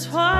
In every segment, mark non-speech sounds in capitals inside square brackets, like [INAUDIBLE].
Twilight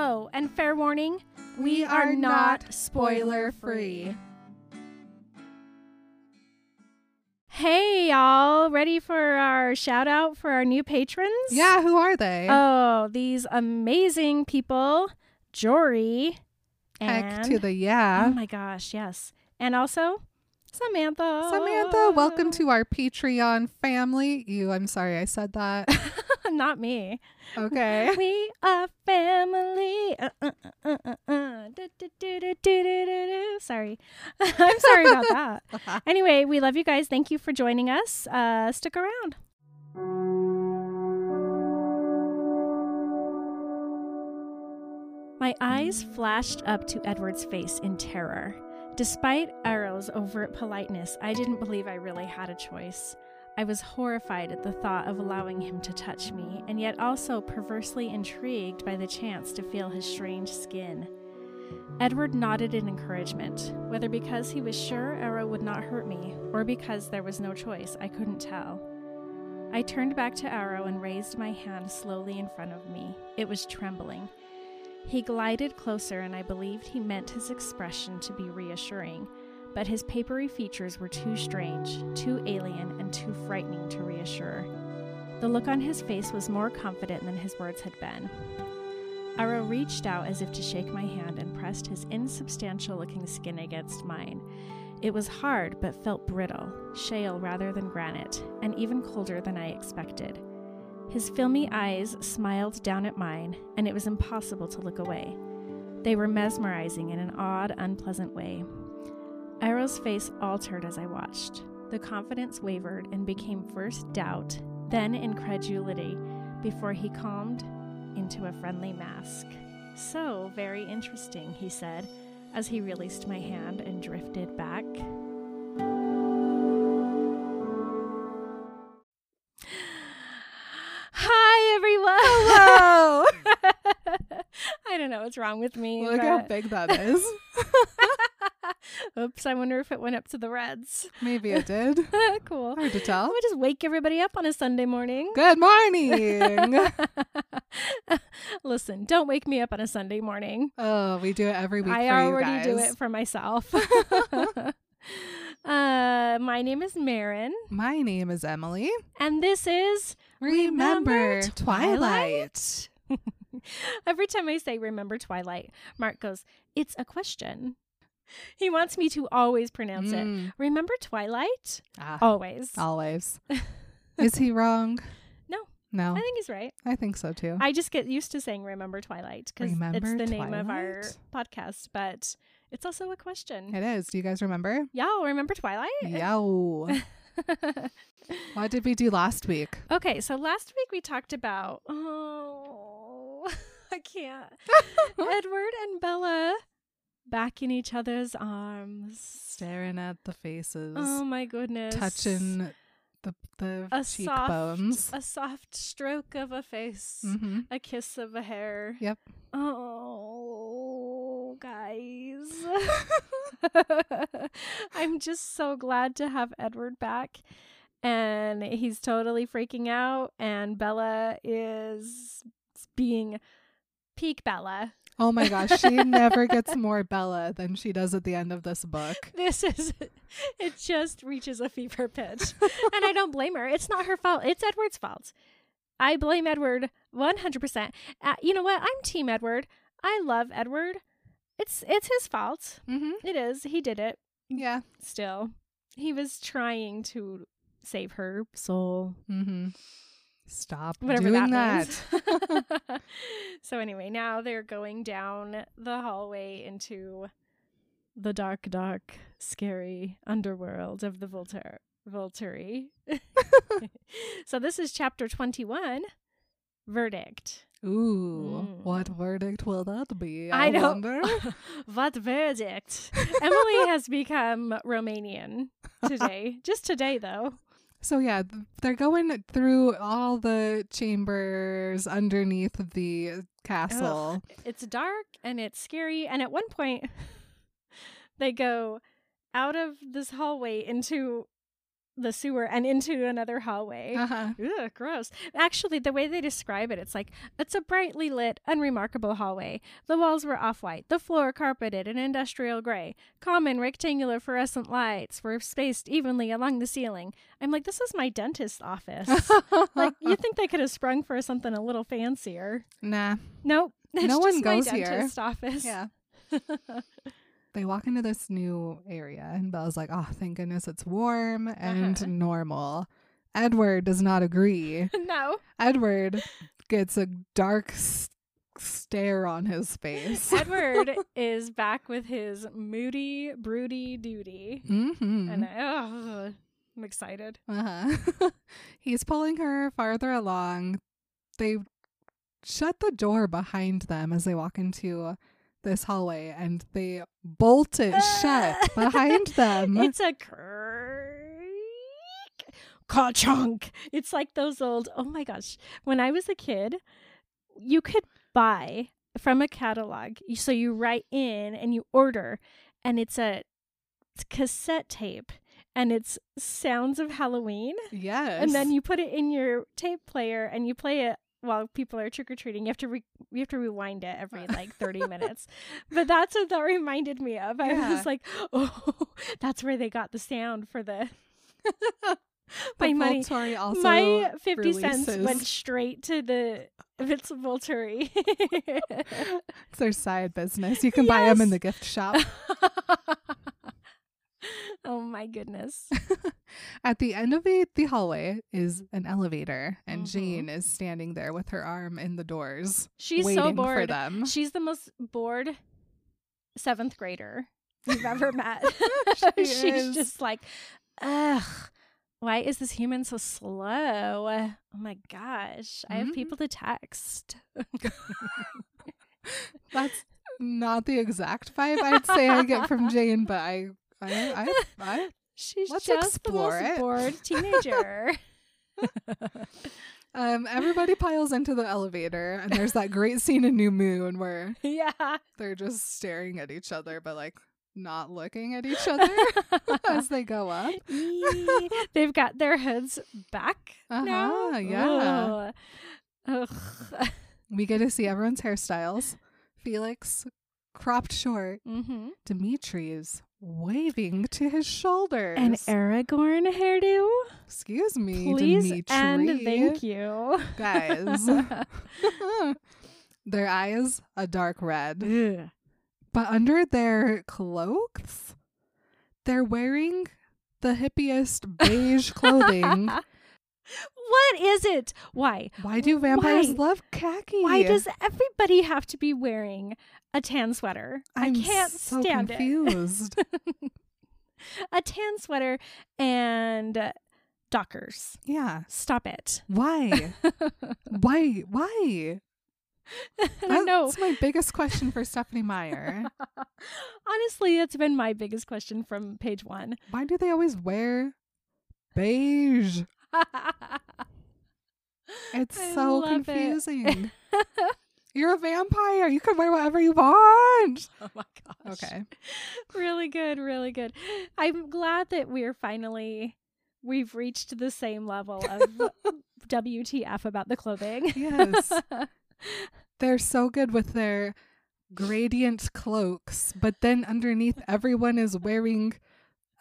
Oh, and fair warning, we, are, not spoiler free. Hey, y'all, ready for our shout out for our new patrons? Yeah, who are they? Oh, these amazing people, Jory. Heck and, to the yeah. Oh my gosh, yes. And also Samantha. Samantha, welcome to our Patreon family. You, I'm sorry I said that. [LAUGHS] [LAUGHS] Not me. Okay. We are family. Uh, uh, uh, uh, uh, du- du- du- du- du- du- du. Sorry. [LAUGHS] I'm sorry about that. [LAUGHS] Anyway, we love you guys. Thank you for joining us. Uh, stick around. My eyes flashed up to Edward's face in terror. Despite Aro's overt politeness, I didn't believe I really had a choice. I was horrified at the thought of allowing him to touch me, and yet also perversely intrigued by the chance to feel his strange skin. Edward nodded in encouragement, whether because he was sure Aro would not hurt me, or because there was no choice, I couldn't tell. I turned back to Aro and raised my hand slowly in front of me. It was trembling. He glided closer, and I believed he meant his expression to be reassuring, but his papery features were too strange, too alien, and too frightening to reassure. The look on his face was more confident than his words had been. Aro reached out as if to shake my hand and pressed his insubstantial looking skin against mine. It was hard, but felt brittle, shale rather than granite, and even colder than I expected. His filmy eyes smiled down at mine, and it was impossible to look away. They were mesmerizing in an odd, unpleasant way. Aro's face altered as I watched. The confidence wavered and became first doubt, then incredulity, before he calmed into a friendly mask. So very interesting, he said, as he released my hand and drifted back. Hi, everyone. Hello. [LAUGHS] I don't know what's wrong with me. Look how big that [LAUGHS] is. Oops, I wonder if it went up to the reds. Maybe it did. [LAUGHS] cool. Hard to tell. We just wake everybody up on a Sunday morning. Good morning. [LAUGHS] Listen, don't wake me up on a Sunday morning. oh, we do it every week. I already do it for myself. uh, my name is Marin, My name is Emily. and this is Remember, Remember Twilight. [LAUGHS] Every time I say remember Twilight, Mark goes, It's a question. He wants me to always pronounce it. Mm. Remember Twilight? Ah, Always. always. [LAUGHS] is he wrong? No. No, I think he's right. I think so too. I just get used to saying remember Twilight because it's the name of our podcast, but it's also a question. it is. Do you guys remember? Y'all remember Twilight? Yo. [LAUGHS] what did we do last week? okay, so last week we talked about oh [LAUGHS] I can't. [LAUGHS] Edward and Bella back in each other's arms. Staring at the faces, Oh my goodness. touching the the a cheekbones. soft a soft stroke of a face. hmm A kiss of a hair. Yep. Oh, guys. [LAUGHS] I'm just so glad to have Edward back. And he's totally freaking out. And Bella is being peak Bella. Oh my gosh, she [LAUGHS] never gets more Bella than she does at the end of this book. This is, it just reaches a fever pitch. and I don't blame her. It's not her fault. It's Edward's fault. I blame Edward 100%. Uh, you know what? I'm Team Edward. I love Edward. It's it's his fault. Mm-hmm. It is. He did it. Yeah. Still, he was trying to save her soul. Mm-hmm. Stop Whatever doing that, that. [LAUGHS] [LAUGHS] so anyway, now they're going down the hallway into the dark, dark, scary underworld of the Voltaire. Volturi. [LAUGHS] so this is chapter 21, Verdict. Ooh, Mm. what verdict will that be? I, I don't- wonder. what verdict? Emily has become Romanian today. Just today, though. So yeah, they're going through all the chambers underneath the castle. It's dark and it's scary. And at one point, [LAUGHS] they go out of this hallway into the sewer and into another hallway. Uh-huh. Ugh, gross. Actually, the way they describe it, it's like it's a brightly lit, unremarkable hallway. The walls were off white, the floor carpeted in industrial gray. Common rectangular fluorescent lights were spaced evenly along the ceiling. I'm like, this is my dentist's office. [LAUGHS] like, you think they could have sprung for something a little fancier? nah. Nope. [LAUGHS] It's No one my goes here. dentist office. Yeah. [LAUGHS] They walk into this new area, and Belle's like, "Oh, thank goodness it's warm and Uh-huh. normal." Edward does not agree. [LAUGHS] no. Edward gets a dark s- stare on his face. [LAUGHS] Edward is back with his moody, broody duty. mm-hmm. And oh, I'm excited. Uh-huh. [LAUGHS] He's pulling her farther along. They shut the door behind them as they walk into this hallway and they bolt it shut [LAUGHS] behind them. It's a creak. Ka-chunk. It's like those old, oh my gosh. When I was a kid, you could buy from a catalog. So you write in and you order, and it's a it's cassette tape and it's sounds of Halloween. yes. And then you put it in your tape player and you play it while people are trick or treating. You have to re- you have to rewind it every [LAUGHS] like 30 minutes. But that's what that reminded me of. I Yeah. was like, "Oh, [LAUGHS] that's where they got the sound for the [LAUGHS] my money- My 50 cents went straight to the Vince Volturi. It's their side business. You can buy them in the gift shop. [LAUGHS] oh my goodness. [LAUGHS] At the end of the, the hallway is an elevator, and Mhm. Jane is standing there with her arm in the doors, She's waiting so for bored. them. She's the most bored seventh grader you've ever met. [LAUGHS] She She's is. just like, ugh, why is this human so slow? Oh my gosh. I have people to text. That's not the exact vibe I'd say I get from Jane, but I, I, I, [LAUGHS] I She's Let's just the most it. bored [LAUGHS] teenager. um, everybody piles into the elevator, and there's that great scene in New Moon where [LAUGHS] yeah. they're just staring at each other, but like not looking at each other as they go up. Eee. They've got their heads back now. Uh-huh, yeah. Ugh. Ugh. We get to see everyone's hairstyles. Felix cropped short. mm-hmm. Dimitri's waving to his shoulders. An Aragorn hairdo? Excuse me, Please Dimitri. and thank you. Guys. [LAUGHS] their eyes a dark red. Ugh. But under their cloaks, they're wearing the hippiest beige clothing. [LAUGHS] what is it? Why? Why do vampires Why? love khaki? Why does everybody have to be wearing a tan sweater? I'm I can't so stand confused. it. [LAUGHS] a tan sweater and Dockers. yeah. Stop it. Why? [LAUGHS] Why? Why? I know. That's my biggest question for Stephanie Meyer. [LAUGHS] Honestly, it's been my biggest question from page one. Why do they always wear beige? It's I so confusing. it. You're a vampire. You can wear whatever you want. [LAUGHS] oh my gosh. Okay. [LAUGHS] really good, really good. I'm glad that we're finally we've reached the same level of [LAUGHS] WTF about the clothing. Yes. They're so good with their gradient cloaks, but then underneath everyone is wearing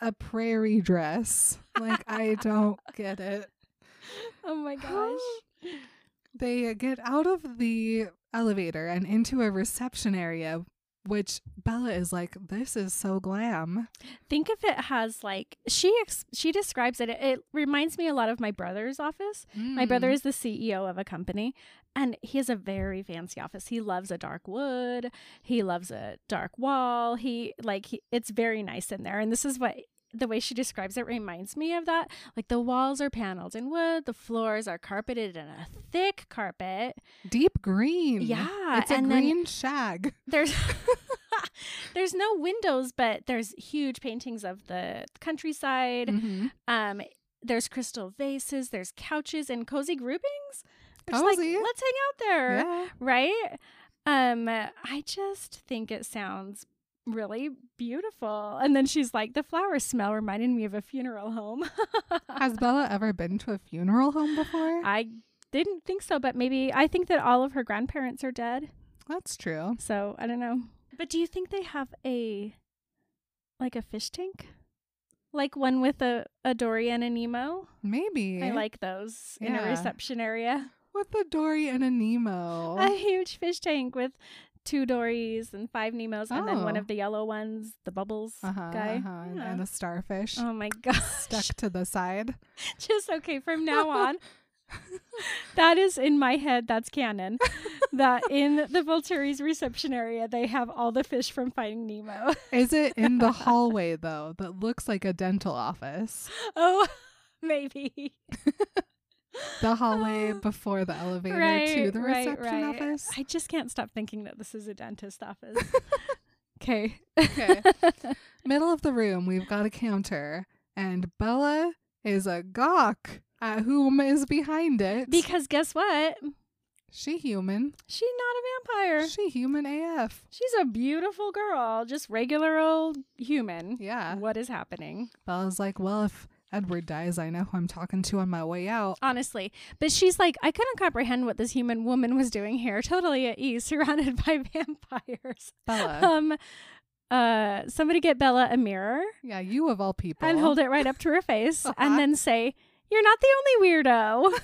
a prairie dress. Like I don't get it. oh my [GASPS] gosh. They get out of the elevator and into a reception area, which Bella is like, "This is so glam." Think if it has like she ex- she describes it. It reminds me a lot of my brother's office. My brother Mm. is the CEO of a company and he has a very fancy office. He loves a dark wood. He loves a dark wall. He like he, it's very nice in there. And this is what the way she describes it reminds me of that. Like the walls are paneled in wood, the floors are carpeted in a thick carpet. deep green. Yeah, it's a green shag. [LAUGHS] There's [LAUGHS] there's no windows, but there's huge paintings of the countryside. Mhm. Um, there's crystal vases, there's couches and cozy groupings. It's like, Cozy. let's hang out there, Yeah. right? Um, I just think it sounds really beautiful. And then she's like, the flower smell reminded me of a funeral home. [LAUGHS] Has Bella ever been to a funeral home before? I didn't think so, but maybe I think that all of her grandparents are dead. That's true. So I don't know. But do you think they have a like a fish tank? Like one with a, a Dory and a Nemo? Maybe. I like those in a reception area. with a Dory and a Nemo. A huge fish tank with two Dories and five Nemos and then one Oh. of the yellow ones, the bubbles uh-huh, guy. uh-huh, and- Yeah. and a starfish Oh my gosh. stuck [LAUGHS] to the side. Just okay from now [LAUGHS] on. that is in my head. That's canon. that in the Volturi's reception area, they have all the fish from Finding Nemo. Is it in the [LAUGHS] hallway though that looks like a dental office? oh, maybe. The [LAUGHS] hallway before the elevator right, to the reception right. office. I just can't stop thinking that this is a dentist office. [LAUGHS] okay. Okay. [LAUGHS] Middle of the room, we've got a counter, and Bella is a gawk at whom is behind it. because guess what? she human. She not a vampire. She human AF. She's a beautiful girl, just regular old human. Yeah. What is happening? Bella's like, well, if Edward dies, I know who I'm talking to on my way out. Honestly. But she's like, I couldn't comprehend what this human woman was doing here, totally at ease, [LAUGHS] surrounded by vampires. Bella. Um uh somebody get Bella a mirror yeah, you of all people. and hold it right up to her [LAUGHS] face Uh-huh. and then say, You're not the only weirdo.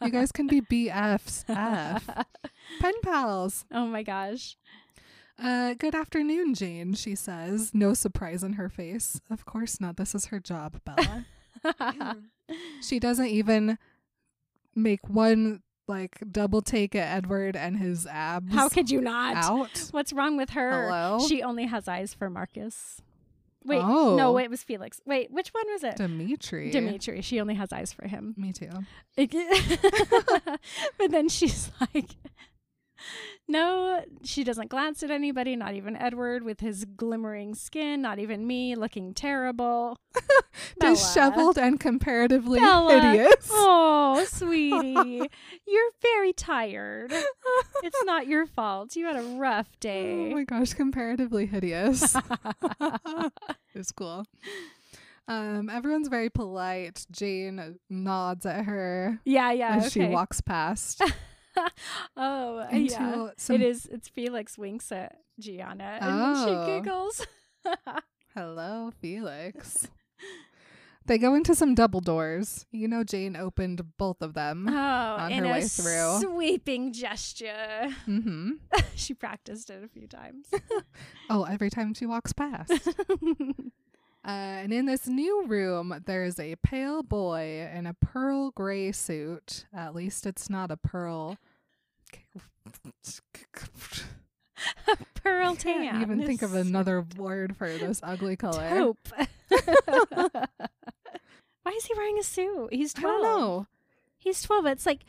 [LAUGHS] You guys can be BFs. F. Pen pals. oh my gosh. Uh, good afternoon, Jane, she says. No surprise in her face. Of course not. This is her job, Bella. [LAUGHS] she doesn't even make one like double take at Edward and his abs. How could you not? out? What's wrong with her? Hello? She only has eyes for Marcus. Wait, Oh. no, it was Felix. Wait, which one was it? Dimitri. Dimitri. She only has eyes for him. Me too. [LAUGHS] but then she's like, no, she doesn't glance at anybody, not even Edward with his glimmering skin, not even me looking terrible. [LAUGHS] Disheveled and comparatively Bella. hideous. Oh, sweetie. [LAUGHS] You're very tired. It's not your fault. You had a rough [LAUGHS] day. Oh my gosh, comparatively hideous. it's cool. Um, everyone's very polite. Jane nods at her yeah, yeah. as she walks past [LAUGHS] oh, into yeah. some It is. It's Felix winks at Gianna and Oh. she giggles. [LAUGHS] Hello, Felix. they go into some double doors. You know, Jane opened both of them. Oh, on her way through. sweeping gesture. hmm [LAUGHS] she practiced it a few times. Oh, every time she walks past. Uh, and in this new room, there's a pale boy in a pearl gray suit. At least it's not a pearl. [LAUGHS] A pearl [LAUGHS] tan. Can't even think of another word for this ugly color. Taupe. [LAUGHS] Why is he wearing a suit? He's I 12. don't know. He's 12. It's like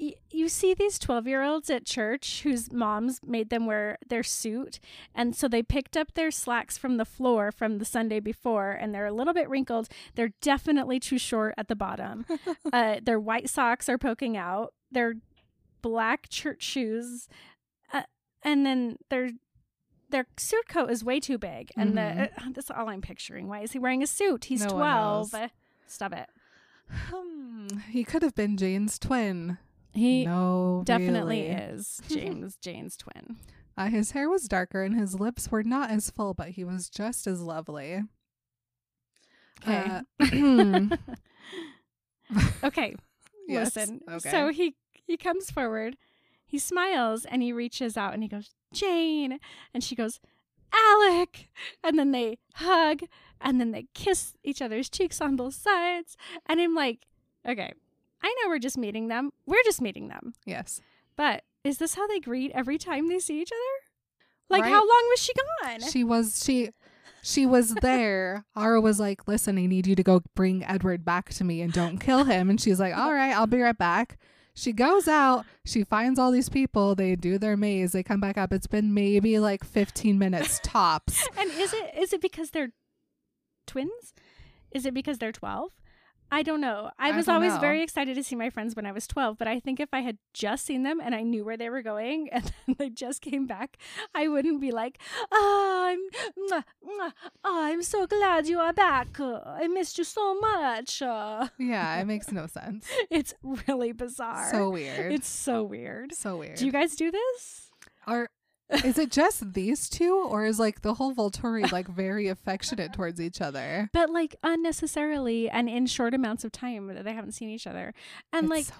y- you see these 12 year olds at church whose moms made them wear their suit. And so they picked up their slacks from the floor from the Sunday before, and they're a little bit wrinkled. They're definitely too short at the bottom. [LAUGHS] uh, their white socks are poking out. Their black church shoes. Uh, and then their their suit coat is way too big. And the Mhm. uh, that's all I'm picturing. Why is he wearing a suit? He's No 12. Stop it. Hmm, he could have been Jane's twin. He no, definitely really. is [LAUGHS] James Jane's twin. Uh, his hair was darker and his lips were not as full, but he was just as lovely. Okay. Uh, [LAUGHS] [LAUGHS] okay. Yes, Listen. okay. So he he comes forward, he smiles, and he reaches out and he goes, Jane. And she goes, Alec. And then they hug and then they kiss each other's cheeks on both sides. And I'm like, okay, I know we're just meeting them. We're just meeting them. yes. But is this how they greet every time they see each other? Like, Right. how long was she gone? She was she she was there. [LAUGHS] Aro was like, "Listen, I need you to go bring Edward back to me and don't kill him." And she's like, "All right, I'll be right back." She goes out. She finds all these people. They do their maze. They come back up. It's been maybe like 15 minutes [LAUGHS] tops. And is it is it because they're twins? Is it because they're 12? I don't know. I I was always know. very excited to see my friends when I was 12, but I think if I had just seen them and I knew where they were going [LAUGHS] and then they just came back, I wouldn't be like, "Oh, I'm mwah, mwah, oh, I'm so glad you are back. Uh, I missed you so much." Uh, Yeah, it makes no [LAUGHS] sense. it's really bizarre. So weird. It's so weird. so weird. Do you guys do this? Are is it just these two, or is like the whole Volturi like very affectionate towards each other? [LAUGHS] But like unnecessarily and in short amounts of time that they haven't seen each other. And It's like so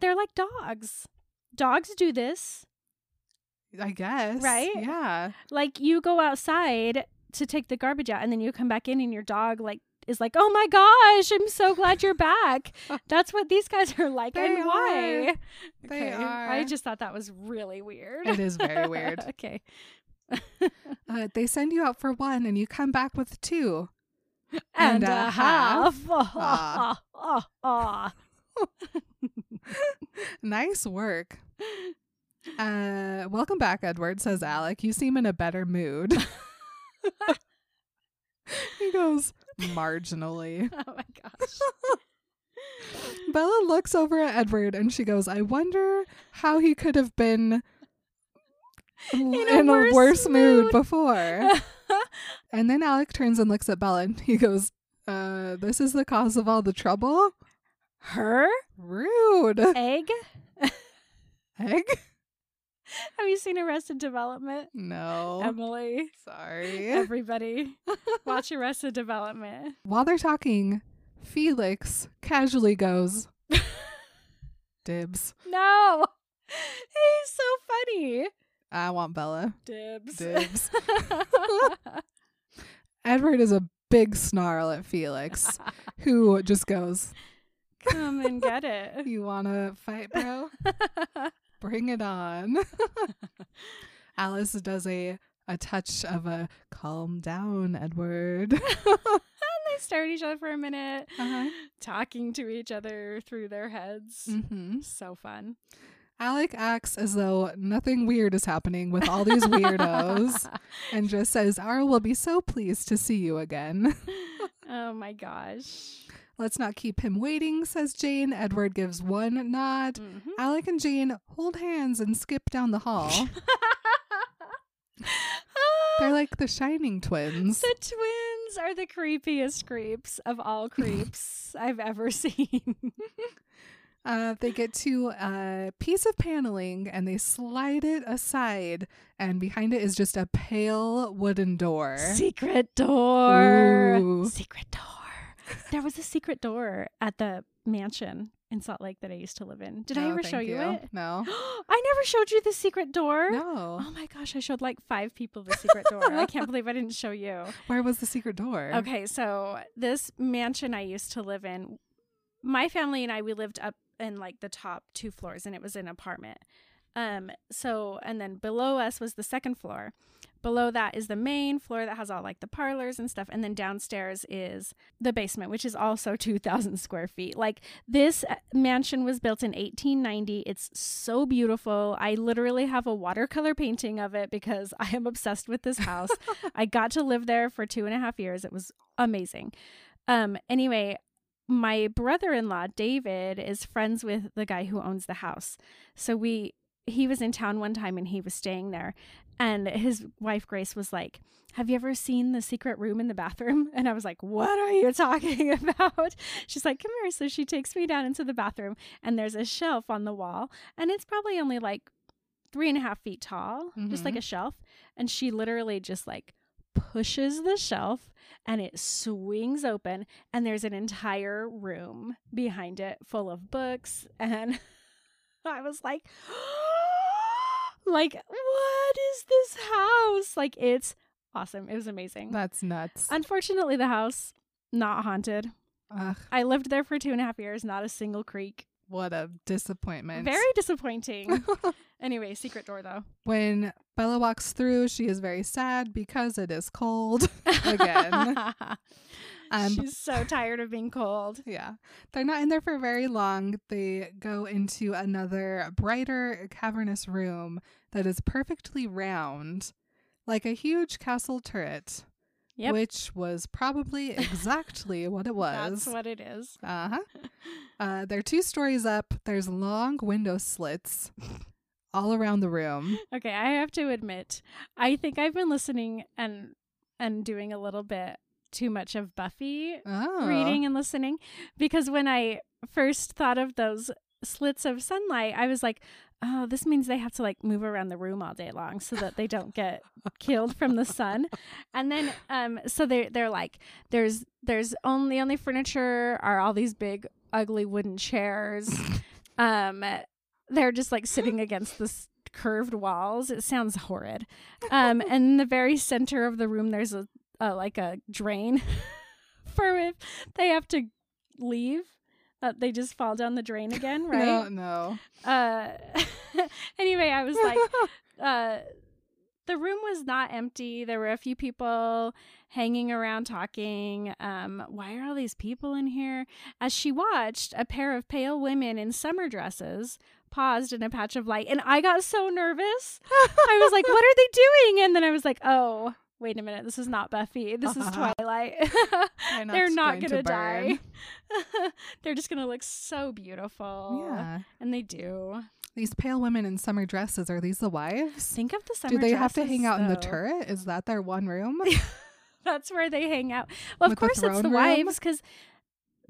they're like dogs. Dogs do this. I guess. Right? Yeah. Like you go outside to take the garbage out and then you come back in and your dog like is like, "Oh my gosh, I'm so glad you're back." [LAUGHS] That's what these guys are like They and why. They I are. just thought that was really weird. It is very weird. [LAUGHS] okay. [LAUGHS] Uh, they send you out for one, and you come back with two. [GASPS] And, And a a half. Ah. Oh, oh, Nice work. Uh, welcome back, Edward, says Alec. You seem in a better mood. he goes, marginally. [LAUGHS] oh my gosh. [LAUGHS] Bella looks over at Edward and she goes, I wonder how he could have been in, a a, worse worse mood mood." before. [LAUGHS] and then Alec turns and looks at Bella and he goes, uh, this is the cause of all the trouble? Her Rude. egg? Egg? [LAUGHS] Have you seen Arrested Development? No. Emily, Sorry. everybody, [LAUGHS] watch Arrested Development. While they're talking, Felix casually goes, [LAUGHS] Dibs. No, he's so funny. I want Bella. Dibs. Dibs. Edward is a big snarl at Felix, who just goes, Come and get it. You want to fight, bro? Bring it on. [LAUGHS] Alice does a, a touch of a calm down, Edward. [LAUGHS] and they stare at each other for a minute, Uh-huh. talking to each other through their heads. hmm So fun. Alec acts as though nothing weird is happening with all these weirdos [LAUGHS] and just says, Aro will be so pleased to see you again. oh my gosh. Let's not keep him waiting, says Jane. Edward gives one nod. Mhm. Alec and Jane hold hands and skip down the hall. [LAUGHS] They're like the Shining twins. The twins are the creepiest creeps of all creeps [LAUGHS] I've ever seen. [LAUGHS] Uh, they get to a piece of paneling and they slide it aside, and behind it is just a pale wooden door. secret door. Ooh. Secret door. There was a secret door at the mansion in Salt Lake that I used to live in. Did I oh, ever show thank you, it? [GASPS] No. I never showed you the secret door. No. Oh my gosh, I showed like five people the secret door. I can't believe I didn't show you. [LAUGHS] Where was the secret door? Okay, so this mansion I used to live in, my family and I, we lived up in like the top two floors and it was an apartment. Um, so and then below us was the second floor. Below that is the main floor that has all like the parlors and stuff, and then downstairs is the basement, which is also [LAUGHS] 2,000 square feet. Like this uh, mansion was built in 1890. It's so beautiful. I literally have a watercolor painting of it because [LAUGHS] I am obsessed with this house. [LAUGHS] I got to live there for two and a half years. It was amazing. Um, anyway, my brother-in-law David is friends with the guy who owns the house. So we he was in town one time and he was staying there and his wife Grace was like, "Have you ever seen the secret room in the bathroom?" [LAUGHS] And I was like, "What are you [LAUGHS] talking about?" She's like, "Come here." So she takes me down into the bathroom and there's a shelf on the wall and it's probably only like three and a half feet tall, just like Mhm. a shelf. And she literally just like pushes the shelf and it swings open and there's an entire room behind it full of books and [LAUGHS] I was like [GASPS] like what is this house? Like it's awesome. It was amazing. That's nuts. Unfortunately the house not haunted. Ugh, I lived there for two and a half years, not a single creak. what a disappointment. Very disappointing. [LAUGHS] anyway, secret door though. when Bella walks through, she is very sad because it is cold. [LAUGHS] Again. [LAUGHS] Um, She's so tired of being cold. [LAUGHS] Yeah. They're not in there for very long. They go into another brighter, cavernous room that is perfectly round, like a huge castle turret, Yep. which was probably exactly what it [LAUGHS] was. That's what it is. uh-huh. [LAUGHS] Uh, they're two stories up. There's long window slits all around the room. Okay, I have to admit, I think I've been listening and and doing a little bit too much of Buffy Oh. reading and listening because when I first thought of those slits of sunlight, I was like, oh, this means they have to like move around the room all day long so that they don't get killed from the sun. And then um so they they're like there's there's only only furniture are all these big ugly wooden chairs. um they're just like sitting against this curved walls. It sounds horrid. Um and in the very center of the room there's a, a like a drain [LAUGHS] for if they have to leave. Uh, they just fall down the drain again, [LAUGHS] right? No, no. uh [LAUGHS] anyway i was like uh the room was not empty there were a few people hanging around talking um why are all these people in here as she watched a pair of pale women in summer dresses paused in a patch of light and i got so nervous i was like what are they doing and then i was like oh wait a minute this is not buffy this is uh-huh. twilight [LAUGHS] They're not, they're not going to gonna die [LAUGHS] they're just gonna look so beautiful Yeah. and they do These pale women in summer dresses, are these the wives? Think of the summer. Do they have to hang out in the turret? Is that their one room? [LAUGHS] That's where they hang out. Well, of With the course it's the room? wives because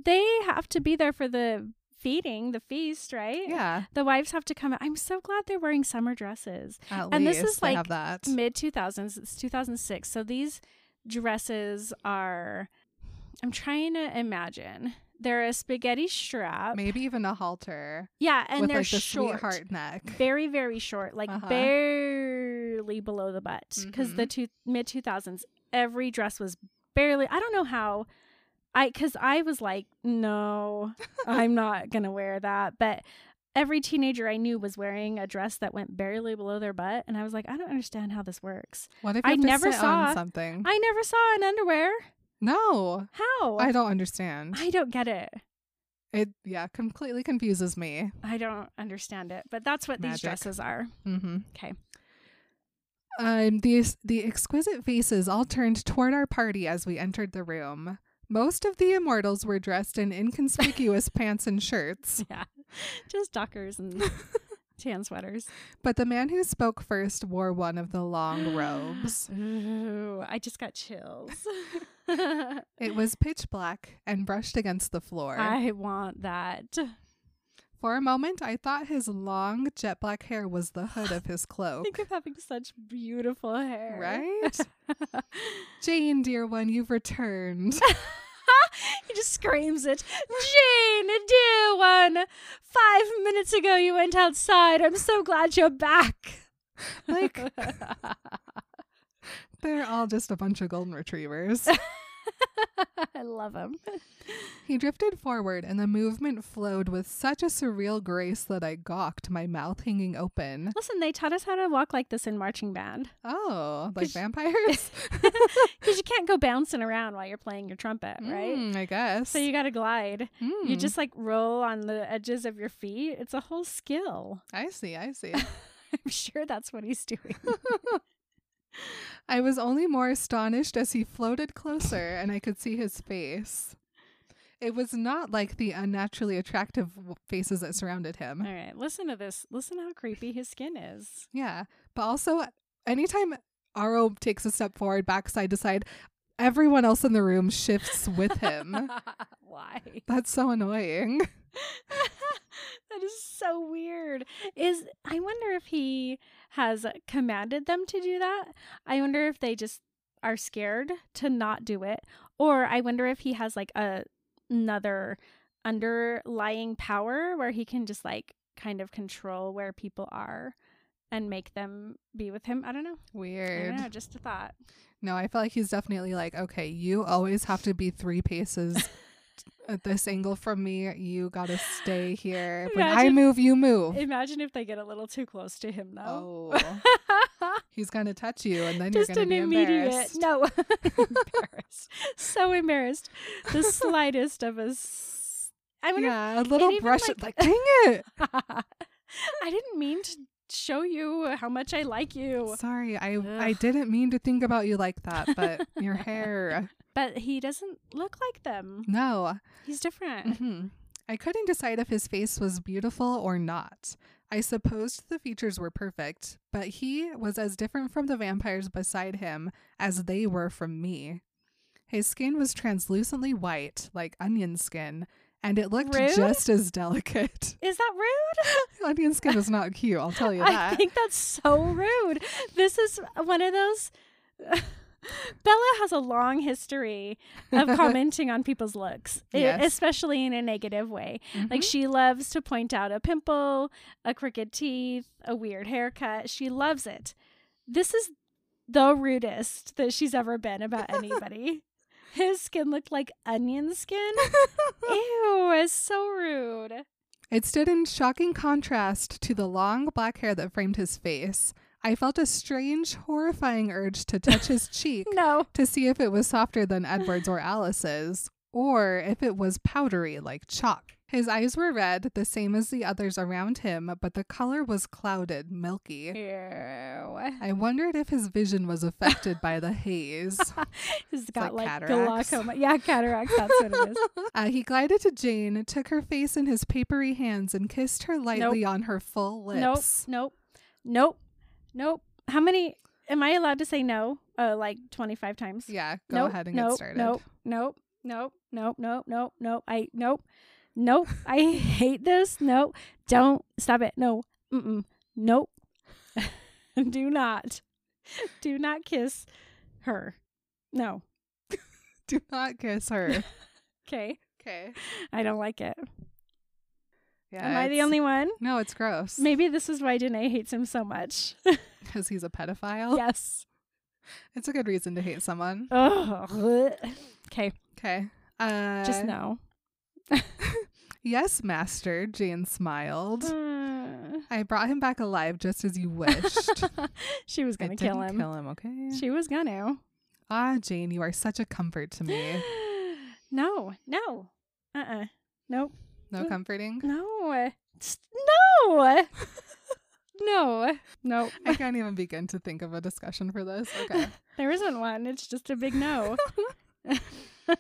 they have to be there for the feeding, the feast, right? yeah. The wives have to come. I'm so glad they're wearing summer dresses. At And this is like. Mid 2000s. It's 2006. So these dresses are. I'm trying to imagine. They're a spaghetti strap. Maybe even a halter Yeah, and they're like the short. sweetheart neck. very very short like Uh-huh. barely below the butt because the two mid 2000s every dress was barely i don't know how i because i was like no i'm not gonna wear that but every teenager i knew was wearing a dress that went barely below their butt and i was like i don't understand how this works What if you I to never saw- something? i never saw an underwear no, how I don't understand. I don't get it It yeah, completely confuses me. i don't understand it but that's what these dresses are Mm-hmm. okay Um, these the exquisite faces all turned toward our party as we entered the room. Most of the immortals were dressed in inconspicuous [LAUGHS] pants and shirts, yeah just dockers and [LAUGHS] tan sweaters but the man who spoke first wore one of the long [GASPS] robes. Ooh, I just got chills. [LAUGHS] It was pitch black and brushed against the floor. I want that. For a moment, I thought his long jet black hair was the hood of his [LAUGHS] cloak. Think of having such beautiful hair. Right? [LAUGHS] Jane, dear one, you've returned. [LAUGHS] he just screams it. Jane, dear one, five minutes ago you went outside. I'm so glad you're back. Like- They're all just a bunch of golden retrievers. [LAUGHS] I love him. He drifted forward, and the movement flowed with such a surreal grace that I gawked, my mouth hanging open. Listen, they taught us how to walk like this in marching band. Oh, like vampires? [LAUGHS] Because you can't go bouncing around while you're playing your trumpet, right? Mm, I guess. So you got to glide. You Mm, just like roll on the edges of your feet. It's a whole skill. I see, I see. [LAUGHS] I'm sure that's what he's doing. I was only more astonished as he floated closer and I could see his face. It was not like the unnaturally attractive w- faces that surrounded him. All right, listen to this. Listen how creepy his skin is. Yeah. But also, anytime Aro takes a step forward, backside to side, everyone else in the room shifts with him. [LAUGHS] Why? That's so annoying. [LAUGHS] that is so weird. Is I wonder if he has commanded them to do that. I wonder if they just are scared to not do it, or I wonder if he has like a another underlying power where he can just like kind of control where people are and make them be with him. I don't know. Weird. I don't know. Just a thought. No, I feel like he's definitely like, okay, you always have to be three paces [LAUGHS] at this angle from me. You gotta stay here. When I move, you move. Imagine if they get a little too close to him, though. Oh, [LAUGHS] he's gonna touch you, and then just you're gonna an be immediate embarrassed. no [LAUGHS] embarrassed so embarrassed the slightest of us i wonder Yeah, a little brush. like- Like, dang it! i didn't mean to show you how much i like you Sorry, I I didn't mean to think about you like that, but [LAUGHS] your hair. [LAUGHS] but he doesn't look like them No. he's different hmm I couldn't decide if his face was beautiful or not. I supposed the features were perfect, but he was as different from the vampires beside him as they were from me. His skin was translucently white, like onion skin, and it looked Rude? just as delicate. [LAUGHS] is that rude onion skin is not cute, I'll tell you [LAUGHS] that. i think that's so rude this is one of those [LAUGHS] Bella has a long history of commenting on people's looks, Yes. especially in a negative way. Like Mhm. she loves to point out a pimple, a crooked teeth, a weird haircut. She loves it. This is the rudest that she's ever been about anybody. His skin looked like onion skin. [LAUGHS] Ew, it's so rude. It stood in shocking contrast to the long black hair that framed his face. I felt a strange, horrifying urge to touch his [LAUGHS] cheek No. to see if it was softer than Edward's or Alice's, or if it was powdery like chalk. His eyes were red, the same as the others around him, but the color was clouded, milky. Ew. I wondered if his vision was affected by the haze. [LAUGHS] He's got like like, glaucoma. Yeah, cataracts. That's what it is. [LAUGHS] Uh, he glided to Jane, took her face in his papery hands, and kissed her lightly on her full lips. Nope. Nope. Nope. Nope. How many? Am I allowed to say no? Uh, like twenty five times. Yeah, go nope, ahead and nope, get started. Nope. Nope. Nope. Nope. Nope. Nope. Nope. I nope. Nope. I [LAUGHS] hate this. Nope. Don't stop it. No. Mm-mm. Nope. [LAUGHS] Do not. [LAUGHS] Do not kiss her. No. Do not kiss her. Okay. okay. I don't like it. Yeah. Am I the only one? No, it's gross. Maybe this is why Danae hates him so much. Because he's a pedophile. yes. It's a good reason to hate someone. Oh. Okay. Okay. Uh, Just no. [LAUGHS] Yes, master. Jane smiled. Uh, I brought him back alive just as you wished. [LAUGHS] she was gonna kill him. Kill him. Okay. She was gonna. ah, Jane, you are such a comfort to me. [GASPS] no. No. Uh. uh Nope. No Mm. comforting. No. No. [LAUGHS] no. Nope. I can't even begin to think of a discussion for this. Okay. There isn't one. It's just a big no. [LAUGHS]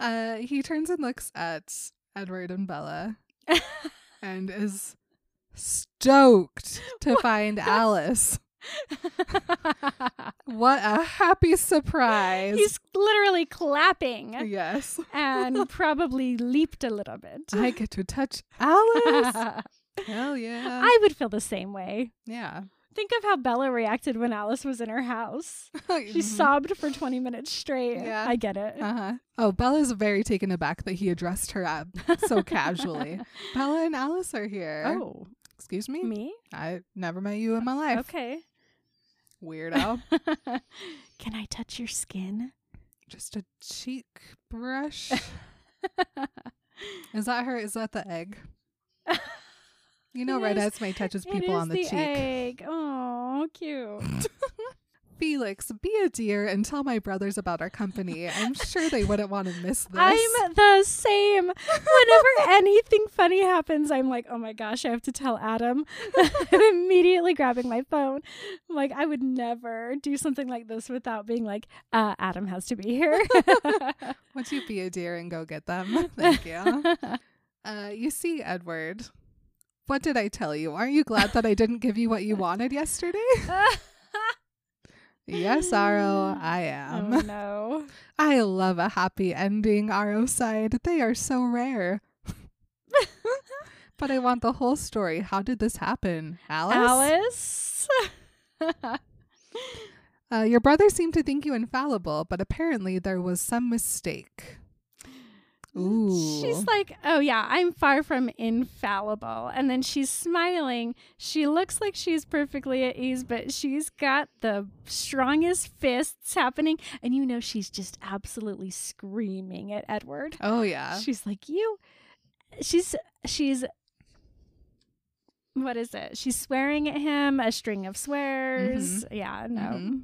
Uh, he turns and looks at Edward and Bella [LAUGHS] and is stoked to find [LAUGHS] Alice. What a happy surprise! He's literally clapping yes, and probably leaped a little bit. I get to touch Alice. Hell yeah! I would feel the same way. yeah. Think of how Bella reacted when Alice was in her house. [LAUGHS] She Mhm. sobbed for 20 minutes straight. Yeah. I get it. Uh-huh. Oh, Bella's very taken aback that he addressed her up so casually. [LAUGHS] Bella and Alice are here. oh, excuse me. me? I never met you in my life. Okay. Weirdo. [LAUGHS] Can I touch your skin? just a cheek brush. is that her? Is that the egg? You know, Red is- Esme touches people on the, the cheek. egg. Oh, cute. [LAUGHS] [LAUGHS] Felix, be a dear and tell my brothers about our company. I'm sure they wouldn't want to miss [LAUGHS] this. I'm the same. Whenever anything funny happens, I'm like, oh my gosh, I have to tell Adam. I'm immediately grabbing my phone. I'm like, I would never do something like this without being like, uh, Adam has to be here. Would you be a dear and go get them? Thank you. Uh, you see, Edward. What did I tell you? Aren't you glad that I didn't give you what you [LAUGHS] wanted yesterday? [LAUGHS] yes, Aro, I am. oh no. [LAUGHS] I love a happy ending, Aro sighed. They are so rare. but I want the whole story. How did this happen? Alice? Alice? Uh, your brother seemed to think you infallible, but apparently there was some mistake. Ooh. She's like, oh yeah, I'm far from infallible. And then she's smiling. She looks like she's perfectly at ease, but she's got the strongest fists happening. And you know, she's just absolutely screaming at Edward. oh, yeah. She's like, you, she's, she's, what is it? She's swearing at him, a string of swears. Yeah, no. Mhm.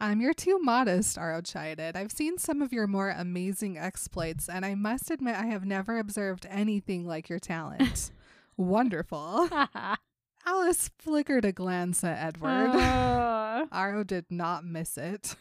Um, you're too modest, Aro chided. I've seen some of your more amazing exploits, and I must admit I have never observed anything like your talent. [LAUGHS] Wonderful. [LAUGHS] Alice flickered a glance at Edward. Oh. [LAUGHS] Aro did not miss it.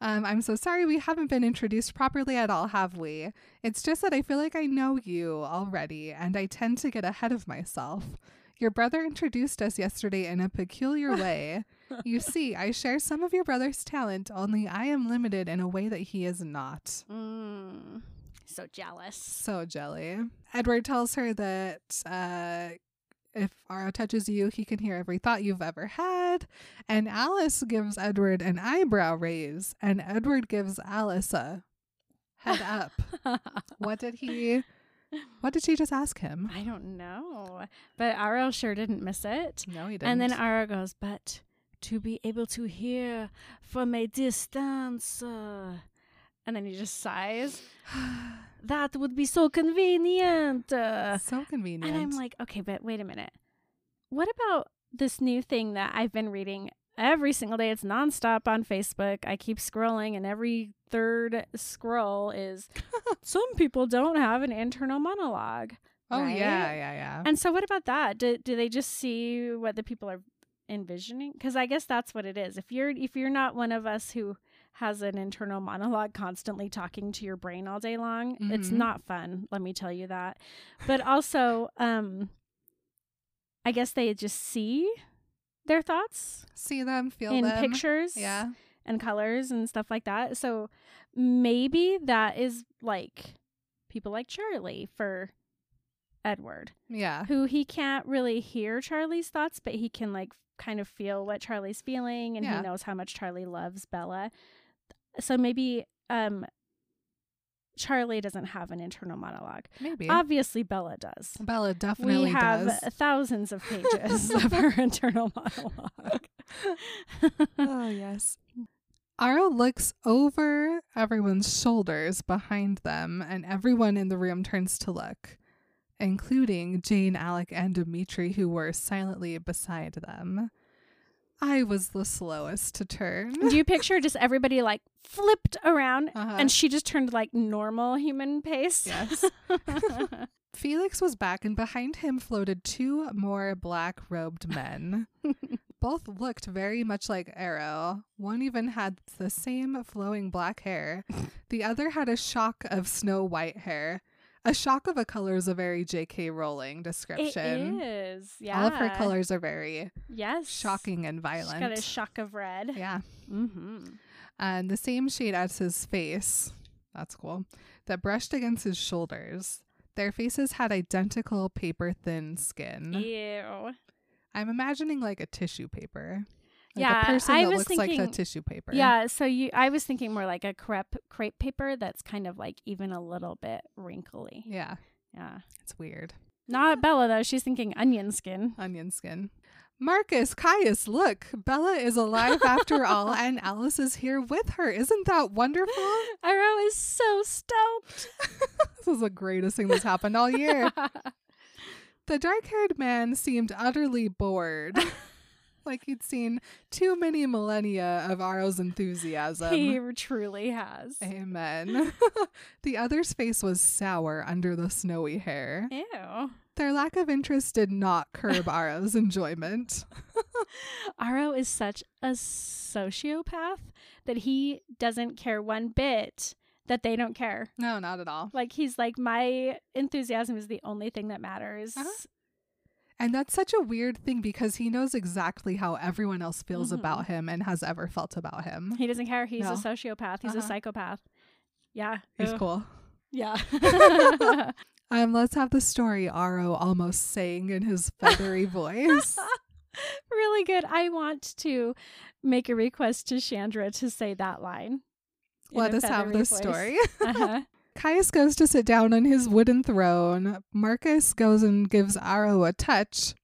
um, I'm so sorry we haven't been introduced properly at all, have we? It's just that I feel like I know you already, and I tend to get ahead of myself. Your brother introduced us yesterday in a peculiar way. You see, I share some of your brother's talent, only I am limited in a way that he is not. Mm, so jealous. So jelly. Edward tells her that uh, if Aro touches you, he can hear every thought you've ever had. And Alice gives Edward an eyebrow raise, and Edward gives Alice a head [LAUGHS] up. what did he? [LAUGHS] What did she just ask him? I don't know. But Aro sure didn't miss it. No, he didn't. And then Aro goes, but to be able to hear from a distance. uh," and then he just sighs. [SIGHS] that would be so convenient. uh." so convenient. and I'm like, okay, but wait a minute. What about this new thing that I've been reading every single day? It's nonstop on Facebook. I keep scrolling, and every third scroll is [LAUGHS] some people don't have an internal monologue. oh right? yeah, yeah, yeah. And so, what about that? Do do they just see what the people are envisioning? Because I guess that's what it is. If you're if you're not one of us who has an internal monologue constantly talking to your brain all day long, it's Mhm. not fun. Let me tell you that. But also, um, I guess they just see their thoughts See them, feel in them. pictures, Yeah. and colors and stuff like that. So maybe that is like people like Charlie for Edward Yeah. who he can't really hear Charlie's thoughts, but he can like kind of feel what Charlie's feeling and Yeah. he knows how much Charlie loves Bella. So maybe um Charlie doesn't have an internal monologue. Maybe. Obviously Bella does. Bella definitely does. we have does. thousands of pages [LAUGHS] of her internal monologue. [LAUGHS] oh yes. Aro looks over everyone's shoulders behind them, and everyone in the room turns to look, including Jane, Alec, and Demetri, who were silently beside them. I was the slowest to turn. Do you picture just everybody like flipped around Uh-huh. and she just turned like normal human pace? Yes. [LAUGHS] [LAUGHS] Felix was back, and behind him floated two more black robed men. [LAUGHS] Both looked very much like Aro. One even had the same flowing black hair. The other had a shock of snow white hair. A shock of a color is a very J.K. Rowling description. is. Yeah. All of her colors are very Yes. shocking and She's violent. got a shock of red. yeah. Mm-hmm. And the same shade as his face. That's cool. That brushed against his shoulders. Their faces had identical paper thin skin. Ew. I'm imagining like a tissue paper. Like Yeah, a person I that was looks like thinking- a tissue paper. Yeah, so you I was thinking more like a crepe crepe paper that's kind of like even a little bit wrinkly. Yeah. Yeah. It's weird. Not Bella though, she's thinking onion skin. Onion skin. Marcus, Caius, look, Bella is alive after all, [LAUGHS] and Alice is here with her. Isn't that wonderful? [LAUGHS] Aro is so stoked. [LAUGHS] this is the greatest thing that's happened all year. The dark haired man seemed utterly bored. Like he'd seen too many millennia of Aro's enthusiasm. he truly has. Amen. [LAUGHS] the other's face was sour under the snowy hair. Ew. Their lack of interest did not curb [LAUGHS] Aro's enjoyment. [LAUGHS] Aro is such a sociopath that he doesn't care one bit that they don't care. No, not at all. Like he's like my enthusiasm is the only thing that matters. Uh-huh. And that's such a weird thing because he knows exactly how everyone else feels Mhm. about him and has ever felt about him. He doesn't care. He's No. a sociopath. He's a Uh-huh. psychopath. Yeah. He's Ugh. cool. Yeah. [LAUGHS] [LAUGHS] Um, let's have the story Aro almost saying in his feathery [LAUGHS] voice. really good. I want to make a request to Chandra to say that line. Let us have the voice. story. Uh-huh. Caius goes to sit down on his wooden throne. Marcus goes and gives Aro a touch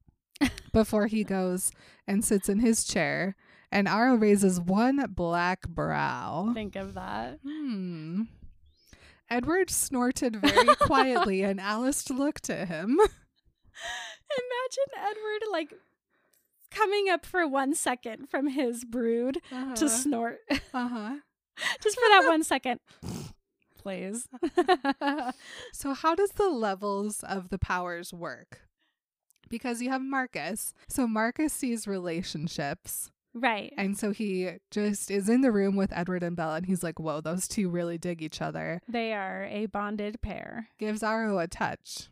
[LAUGHS] before he goes and sits in his chair. And Aro raises one black brow. Think of that. Hmm. Edward snorted very quietly, [LAUGHS] and Alice looked at him. Imagine Edward like coming up for one second from his brood to snort. uh huh. [LAUGHS] Just for that one second. Please. [LAUGHS] So, how does the levels of the powers work? Because you have Marcus. So, Marcus sees relationships. right. And so he just is in the room with Edward and Bella, and he's like, whoa, those two really dig each other. They are a bonded pair. Gives Aro a touch.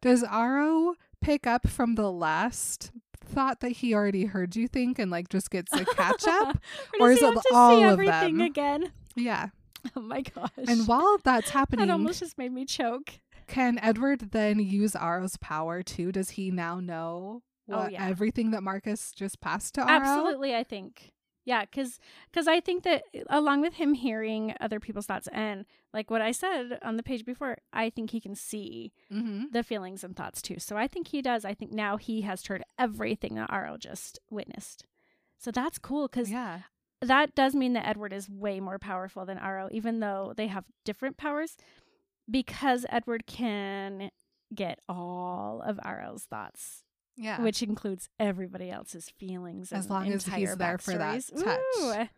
Does Aro pick up from the last thought that he already heard, you think, and like just gets a catch up? [LAUGHS] Or, Or is it all see of everything them? again? yeah. [LAUGHS] Oh my gosh. And while that's [LAUGHS] happening, that almost just made me choke. can Edward then use Aro's power too? Does he now know Oh, yeah. everything that Marcus just passed to Aro? Absolutely, I think. Yeah, because I think that along with him hearing other people's thoughts and like what I said on the page before, I think he can see Mm-hmm. the feelings and thoughts too. So I think he does. I think now he has heard everything that Aro just witnessed. So that's cool because Yeah. That does mean that Edward is way more powerful than Aro, even though they have different powers. Because Edward can get all of Aro's thoughts, Yeah. which includes everybody else's feelings. As long as he's there for that touch. Ooh,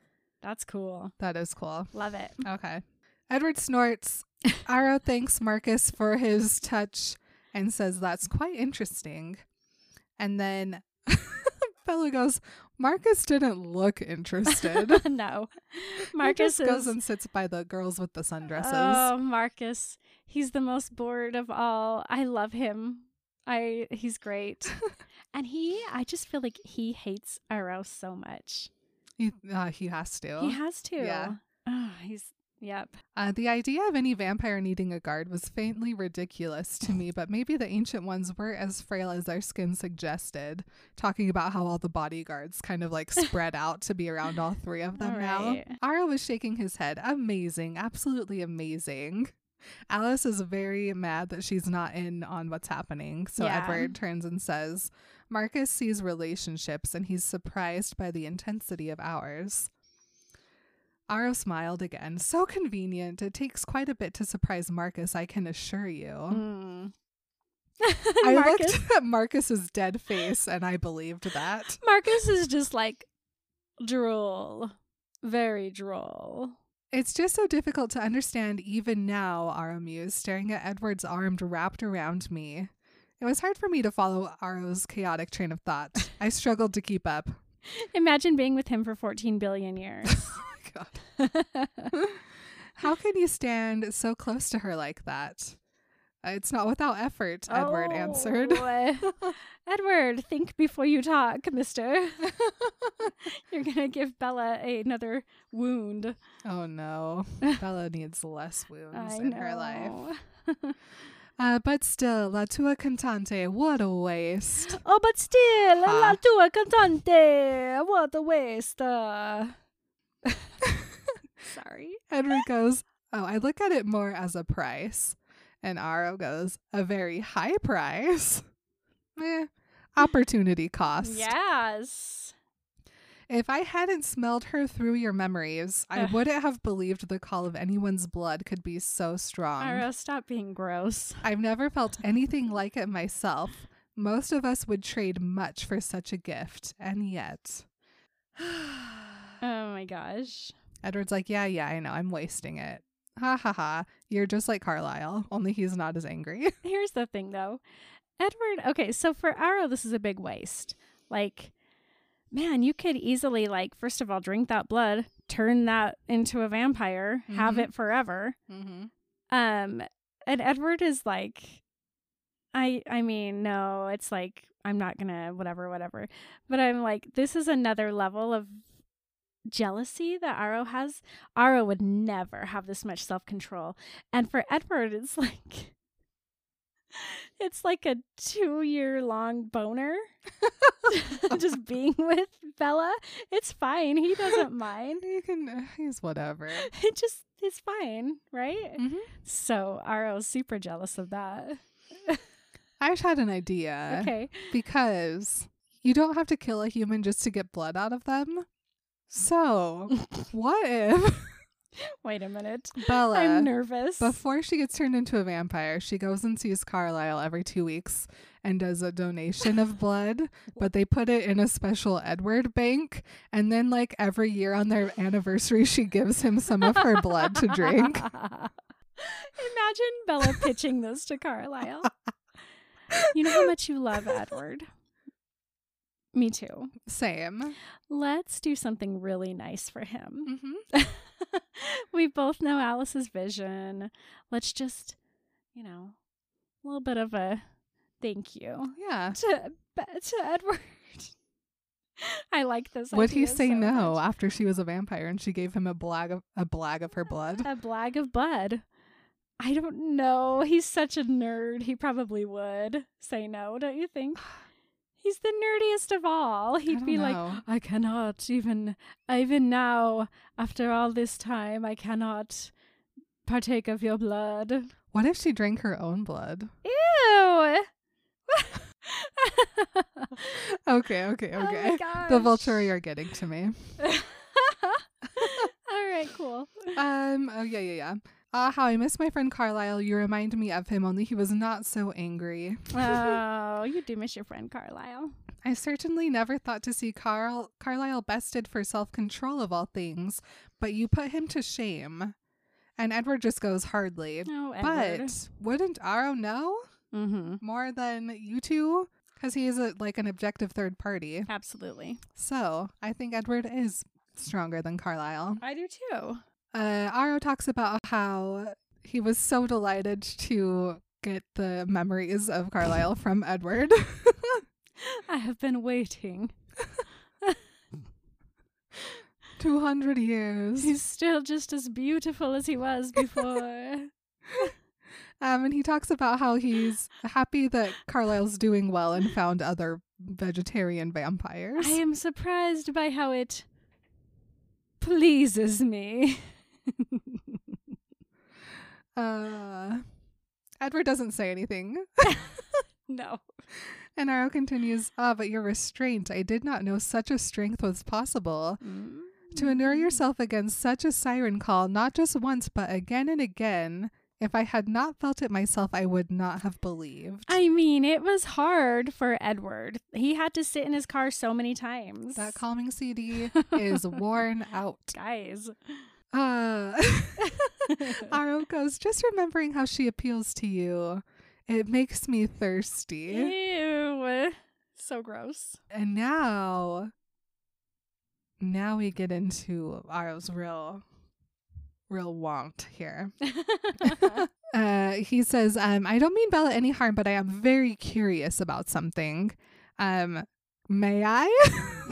that's cool. that is cool. Love it. Okay. Edward snorts. [LAUGHS] Aro thanks Marcus for his touch and says that's quite interesting. And then [LAUGHS] Bella goes, Marcus didn't look interested. [LAUGHS] no, Marcus goes is. and sits by the girls with the sundresses. Oh, Marcus. He's the most bored of all. I love him. I he's great. [LAUGHS] and he I just feel like he hates Aro so much. he, uh, he has to. He has to. Yeah. Oh, he's yep. Uh, the idea of any vampire needing a guard was faintly ridiculous to me, but maybe the ancient ones were as frail as their skin suggested, talking about how all the bodyguards kind of like [LAUGHS] spread out to be around all three of them All now. Aro was shaking his head. Amazing. Absolutely amazing. Alice is very mad that she's not in on what's happening. So Yeah. Edward turns and says, Marcus sees relationships and he's surprised by the intensity of ours. Aro smiled again. So convenient. It takes quite a bit to surprise Marcus, I can assure you. Mm. I [LAUGHS] Marcus, looked [LAUGHS] at Marcus's dead face and I believed that. [LAUGHS] Marcus is just like droll. Very droll. It's just so difficult to understand even now, Aro mused, staring at Edward's arm wrapped around me. It was hard for me to follow Aro's chaotic train of thought. I struggled to keep up. Imagine being with him for 14 billion years. Oh God. [LAUGHS] How can you stand so close to her like that? "Uh, It's not without effort, Edward answered. Oh, Edward, think before you talk, mister. [LAUGHS] You're going to give Bella another wound. oh no. [LAUGHS] Bella needs less wounds I in know. her life. Uh, but still, La Tua Cantante, what a waste. Oh, but still, Ha. la tua cantante. What a waste. uh. [LAUGHS] Sorry. [LAUGHS] Edward goes, Oh, I look at it more as a price. And Aro goes, A very high price. [LAUGHS] Meh. Opportunity cost. Yes. If I hadn't smelled her through your memories, I wouldn't have believed the call of anyone's blood could be so strong. Aro, stop being gross. I've never felt anything like it myself. Most of us would trade much for such a gift, and yet. [SIGHS] [SIGHS] [SIGHS] Oh my gosh. Edward's like, Yeah, yeah, I know, I'm wasting it. Ha ha ha. You're just like Carlisle, only he's not as angry. [LAUGHS] Here's the thing though. Edward, okay, so for Aro, this is a big waste. Like, man, you could easily, like, first of all, drink that blood, turn that into a vampire, have Mhm. it forever. mm-hmm. Um, and Edward is like, I, I mean, no, it's like I'm not gonna whatever, whatever. But I'm like, this is another level of jealousy that Aro has. Aro would never have this much self control, and for Edward, it's [LAUGHS] like. It's like a two year long boner. [LAUGHS] Just [LAUGHS] being with Bella. It's fine. He doesn't mind. You can, he's whatever. It just is fine, right? Mm-hmm. So Aro's super jealous of that. I just had an idea. okay. Because you don't have to kill a human just to get blood out of them. So, [LAUGHS] what if Wait a minute. Bella, I'm nervous. before she gets turned into a vampire, she goes and sees Carlisle every two weeks and does a donation of blood, but they put it in a special Edward bank. And then, like, every year on their anniversary, she gives him some of her blood to drink. [LAUGHS] Imagine Bella pitching this to Carlisle. You know how much you love Edward. Me too. Same. Let's do something really nice for him. hmm [LAUGHS] we both know Alice's vision. Let's just, you know, a little bit of a thank you Yeah. to to Edward. [LAUGHS] I like this. Would he say so no much. after she was a vampire and she gave him a blag of a blag of her blood? A blag of blood. I don't know. He's such a nerd. He probably would say no, don't you think? [SIGHS] [SIGHS] [SIGHS] He's the nerdiest of all. He'd be like. I cannot even, even now, after all this time, I cannot partake of your blood. What if she drank her own blood? Ew. [LAUGHS] Okay, okay, [LAUGHS] Oh okay. gosh. the Volturi are getting to me. [LAUGHS] all right, cool. Um. Oh yeah, yeah, yeah. Ah, how I miss my friend Carlisle. You remind me of him, only he was not so angry. Oh, [LAUGHS] you do miss your friend Carlisle. I certainly never thought to see Carl Carlisle bested for self control of all things, but you put him to shame. And Edward just goes hardly. Oh, Edward. But wouldn't Aro know mm-hmm. more than you two? Because he is a, like an objective third party. Absolutely. So I think Edward is stronger than Carlisle. I do too. Uh, Aro talks about how he was so delighted to get the memories of Carlisle from Edward. [LAUGHS] I have been waiting. [LAUGHS] 200 years. He's still just as beautiful as he was before. [LAUGHS] Um, and he talks about how he's happy that Carlisle's doing well and found other vegetarian vampires. I am surprised by how it pleases me. [LAUGHS] Uh, Edward doesn't say anything. [LAUGHS] [LAUGHS] no. And Aro continues, Ah, but your restraint. I did not know such a strength was possible. To inure yourself against such a siren call, not just once, but again and again. If I had not felt it myself, I would not have believed. I mean, it was hard for Edward. He had to sit in his car so many times. that calming CD is worn out. Guys. Uh, [LAUGHS] Aro goes, just remembering how she appeals to you, it makes me thirsty. Ew. So gross. And now, now we get into Aro's real, real want here. [LAUGHS] Uh, he says, um, I don't mean Bella any harm, but I am very curious about something. Um, may I?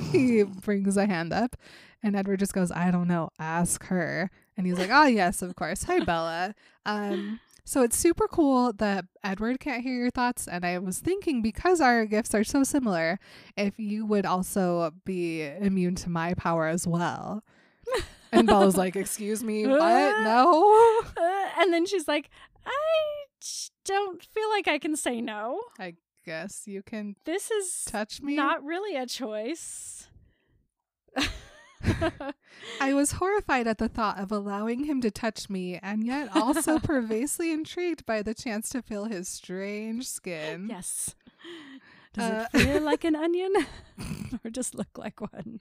[LAUGHS] he brings a hand up, and Edward just goes, I don't know, ask her. And he's like, Oh, yes, of course. Hi, Bella. Um, so it's super cool that Edward can't hear your thoughts. And I was thinking, because our gifts are so similar, if you would also be immune to my power as well. And Bella's like, Excuse me, what? No. Uh, [LAUGHS] and then she's like, I don't feel like I can say no. I guess you can This is touch me. not really a choice. [LAUGHS] I was horrified at the thought of allowing him to touch me, and yet also [LAUGHS] pervasively intrigued by the chance to feel his strange skin. yes. Does Uh, it feel [LAUGHS] like an onion [LAUGHS] or just look like one?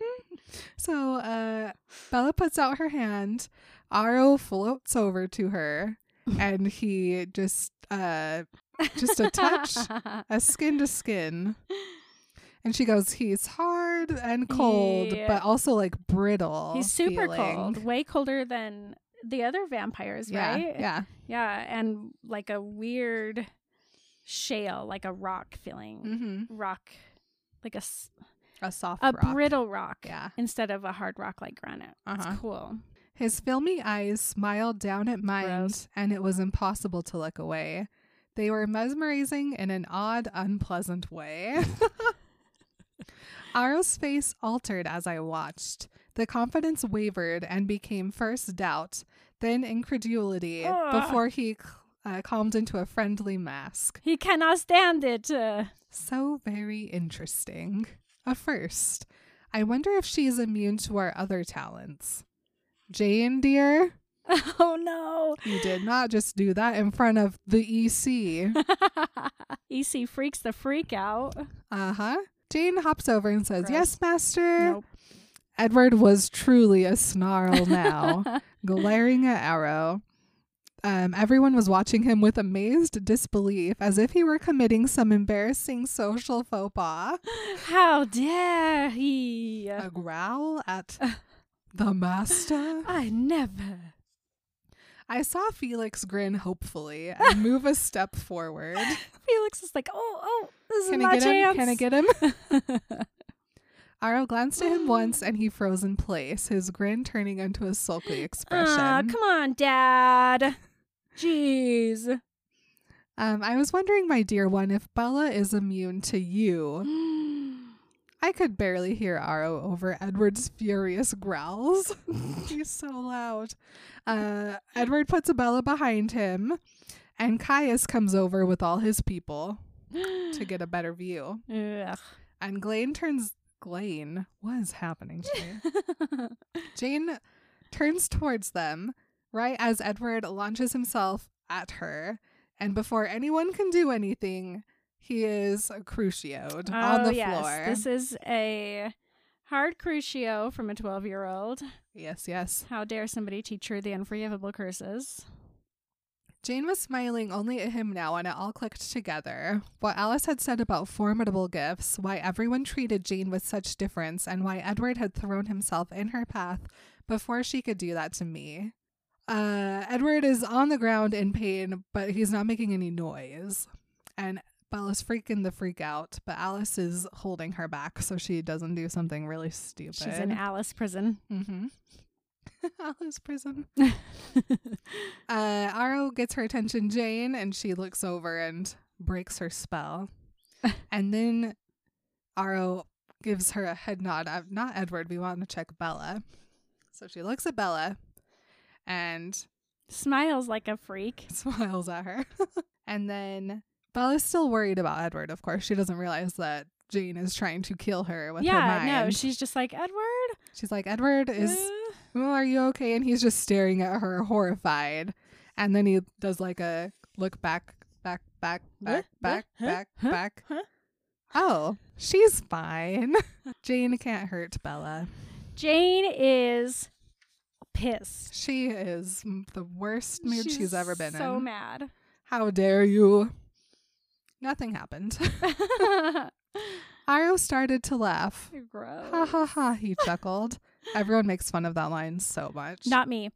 So uh, Bella puts out her hand. Aro floats over to her, and he just uh, just a touch, a skin to skin. And she goes, "He's hard and cold, Yeah. but also like brittle. He's super feeling." cold, way colder than the other vampires, Yeah, right? yeah. Yeah, and like a weird shale, like a rock feeling. Mm-hmm. Rock, like a. A soft a rock. brittle rock Yeah. instead of a hard rock like granite. Uh-huh. It's cool. His filmy eyes smiled down at mine, Gross. and it was impossible to look away. They were mesmerizing in an odd, unpleasant way. [LAUGHS] Aro's face altered as I watched. The confidence wavered and became first doubt, then incredulity, Ugh. before he uh, calmed into a friendly mask. He cannot stand it. uh. So very interesting. A first. I wonder if she is immune to our other talents. Jane, dear, [LAUGHS] oh no. you did not just do that in front of the EC. [LAUGHS] EC freaks the freak out. Uh huh. Jane hops over and says, Gross. Yes, master. Nope. Edward was truly a snarl [LAUGHS] now, glaring at Aro. Um, everyone was watching him with amazed disbelief, as if he were committing some embarrassing social faux pas. How dare he? A growl at [LAUGHS] the master. I never. I saw Felix grin hopefully and move a step forward. [LAUGHS] Felix is like, oh, oh, this Can is I my get chance. him? Can I get him? [LAUGHS] Aro glanced at him [GASPS] once and he froze in place, his grin turning into a sulky expression. Ah, come on, Dad. Jeez. Um, I was wondering, my dear one, if Bella is immune to you. [GASPS] I could barely hear Aro over Edward's furious growls. [LAUGHS] He's so loud. Uh, Edward puts Bella behind him, and Caius comes over with all his people to get a better view. Ugh. And Glaine turns. Glaine, what is happening to me? [LAUGHS] Jane turns towards them right as Edward launches himself at her, and before anyone can do anything, he is crucioed on oh, the yes. floor. This is a hard crucio from a 12 year old. yes, yes. How dare somebody teach her the unforgivable curses? Jane was smiling only at him now, and it all clicked together. What Alice had said about formidable gifts, why everyone treated Jane with such difference, and why Edward had thrown himself in her path before she could do that to me. Uh, Edward is on the ground in pain, but he's not making any noise. And Bella's freaking the freak out, but Alice is holding her back so she doesn't do something really stupid. She's in Alice prison. Mm-hmm. [LAUGHS] Alice prison. [LAUGHS] Uh, Aro gets her attention, Jane, and she looks over and breaks her spell. [LAUGHS] and then Aro gives her a head nod. Uh, not Edward. We want to check Bella. So she looks at Bella and Smiles like a freak. smiles at her. and then Bella's still worried about Edward, of course. She doesn't realize that Jane is trying to kill her with her mind. yeah, no, she's just like, Edward? She's like, Edward is Uh, oh, are you okay? And he's just staring at her, horrified. And then he does like a look back, back, back, back, back, back, back. Huh? Oh, she's fine. [LAUGHS] Jane can't hurt Bella. Jane is pissed. She is the worst mood she's, ever been so in. So mad. How dare you? Nothing happened. [LAUGHS] [LAUGHS] Aro started to laugh. Gross. Ha ha ha, he chuckled. Everyone makes fun of that line so much. Not me.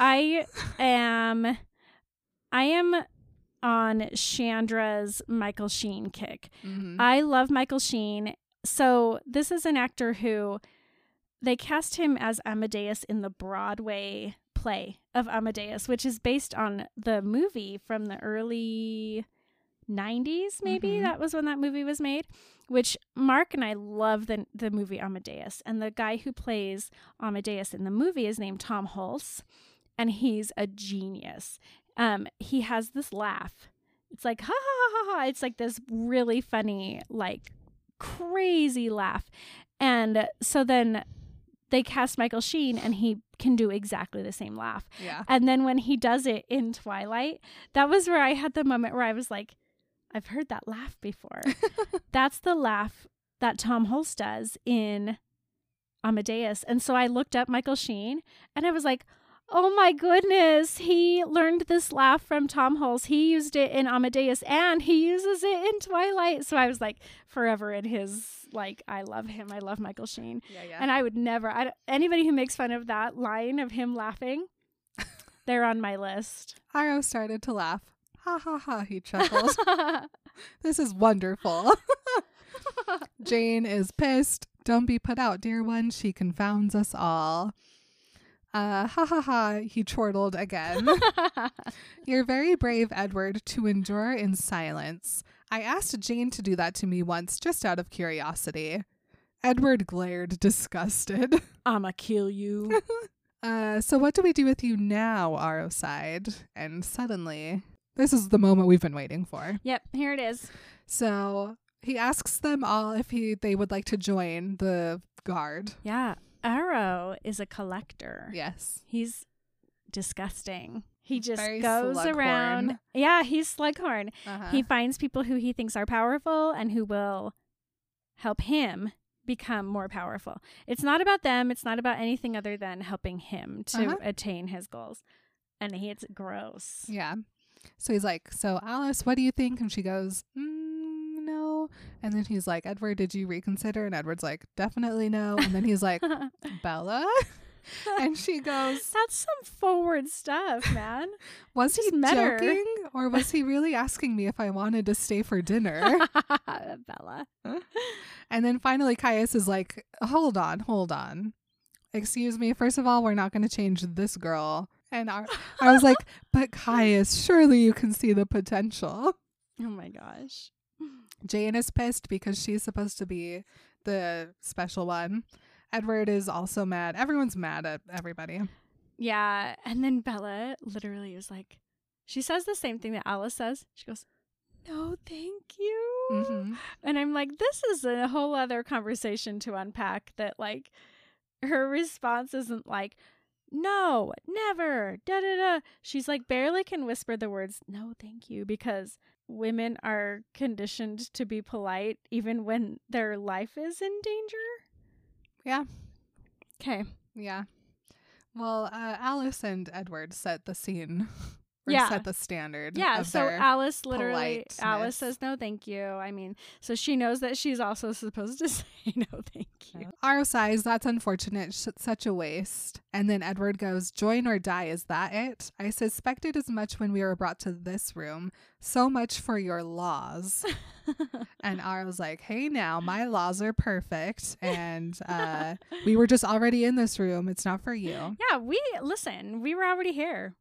I [LAUGHS] am I am on Chandra's Michael Sheen kick. Mhm. I love Michael Sheen. So this is an actor who they cast him as Amadeus in the Broadway play of Amadeus, which is based on the movie from the early 90s maybe Mhm. that was when that movie was made which mark and i love the, the movie amadeus and the guy who plays amadeus in the movie is named tom hulce and he's a genius um, he has this laugh It's like ha ha ha ha. It's like this really funny, like crazy laugh. And so then they cast Michael Sheen and he can do exactly the same laugh. Yeah. And then when he does it in Twilight, that was where I had the moment where I was like, I've heard that laugh before. [LAUGHS] That's the laugh that Tom Hulce does in Amadeus. And so I looked up Michael Sheen and I was like, oh my goodness, he learned this laugh from Tom Hulce. He used it in Amadeus and he uses it in Twilight. So I was like forever in his, like, I love him. I love Michael Sheen. Yeah, yeah. And I would never, I, anybody who makes fun of that line of him laughing, [LAUGHS] they're on my list. Aro started to laugh. Ha ha ha, he chuckled. [LAUGHS] this is wonderful. [LAUGHS] [LAUGHS] Jane is pissed. Don't be put out, dear one. She confounds us all. Uh, ha ha ha, he chortled again. You're very brave, Edward, to endure in silence. I asked Jane to do that to me once, just out of curiosity. Edward glared, disgusted. I'ma kill you. Uh, so what do we do with you now, Aro sighed. And suddenly, this is the moment we've been waiting for. yep, here it is. So he asks them all if he they would like to join the guard. Yeah, Aro is a collector. Yes. He's disgusting. He just Very goes around. Yeah, he's Slughorn. Uh-huh. He finds people who he thinks are powerful and who will help him become more powerful. It's not about them. It's not about anything other than helping him to Uh-huh. attain his goals. And he, it's gross. yeah. So he's like, "So Alice, what do you think?" And she goes, mm, "No." And then he's like, "Edward, did you reconsider?" And Edward's like, "Definitely no." And then he's like, [LAUGHS] "Bella," [LAUGHS] and she goes, That's some forward stuff, man. [LAUGHS] "Was he met her. joking, or was he really asking me if I wanted to stay for dinner?" Bella. And then finally, Caius is like, hold on, hold on. Excuse me. First of all, we're not going to change this girl. And I, [LAUGHS] I was like, but Caius, surely you can see the potential. Oh my gosh. [SIGHS] Jane is pissed because she's supposed to be the special one. Edward is also mad. Everyone's mad at everybody. Yeah. And then Bella literally is like, she says the same thing that Alice says. She goes, No, thank you. hmm And I'm like, this is a whole other conversation to unpack that, like, her response isn't like, no, never, da da da. She's like, barely can whisper the words, no, thank you, because women are conditioned to be polite even when their life is in danger. Yeah. Okay. Yeah. Well, uh, Alice and Edward set the scene. [LAUGHS] Or Yeah. set the standard. Yeah, so Alice literally. Alice says no thank you. I mean, so she knows that she's also supposed to [LAUGHS] say no thank you. Aro sighs, that's unfortunate. Sh- such a waste. And then Edward goes, Join or die, is that it? I suspected as much when we were brought to this room. So much for your laws. [LAUGHS] and Aro's like, Hey, now, my laws are perfect. And [LAUGHS] uh, we were just already in this room. It's not for you. Yeah, we listen, we were already here.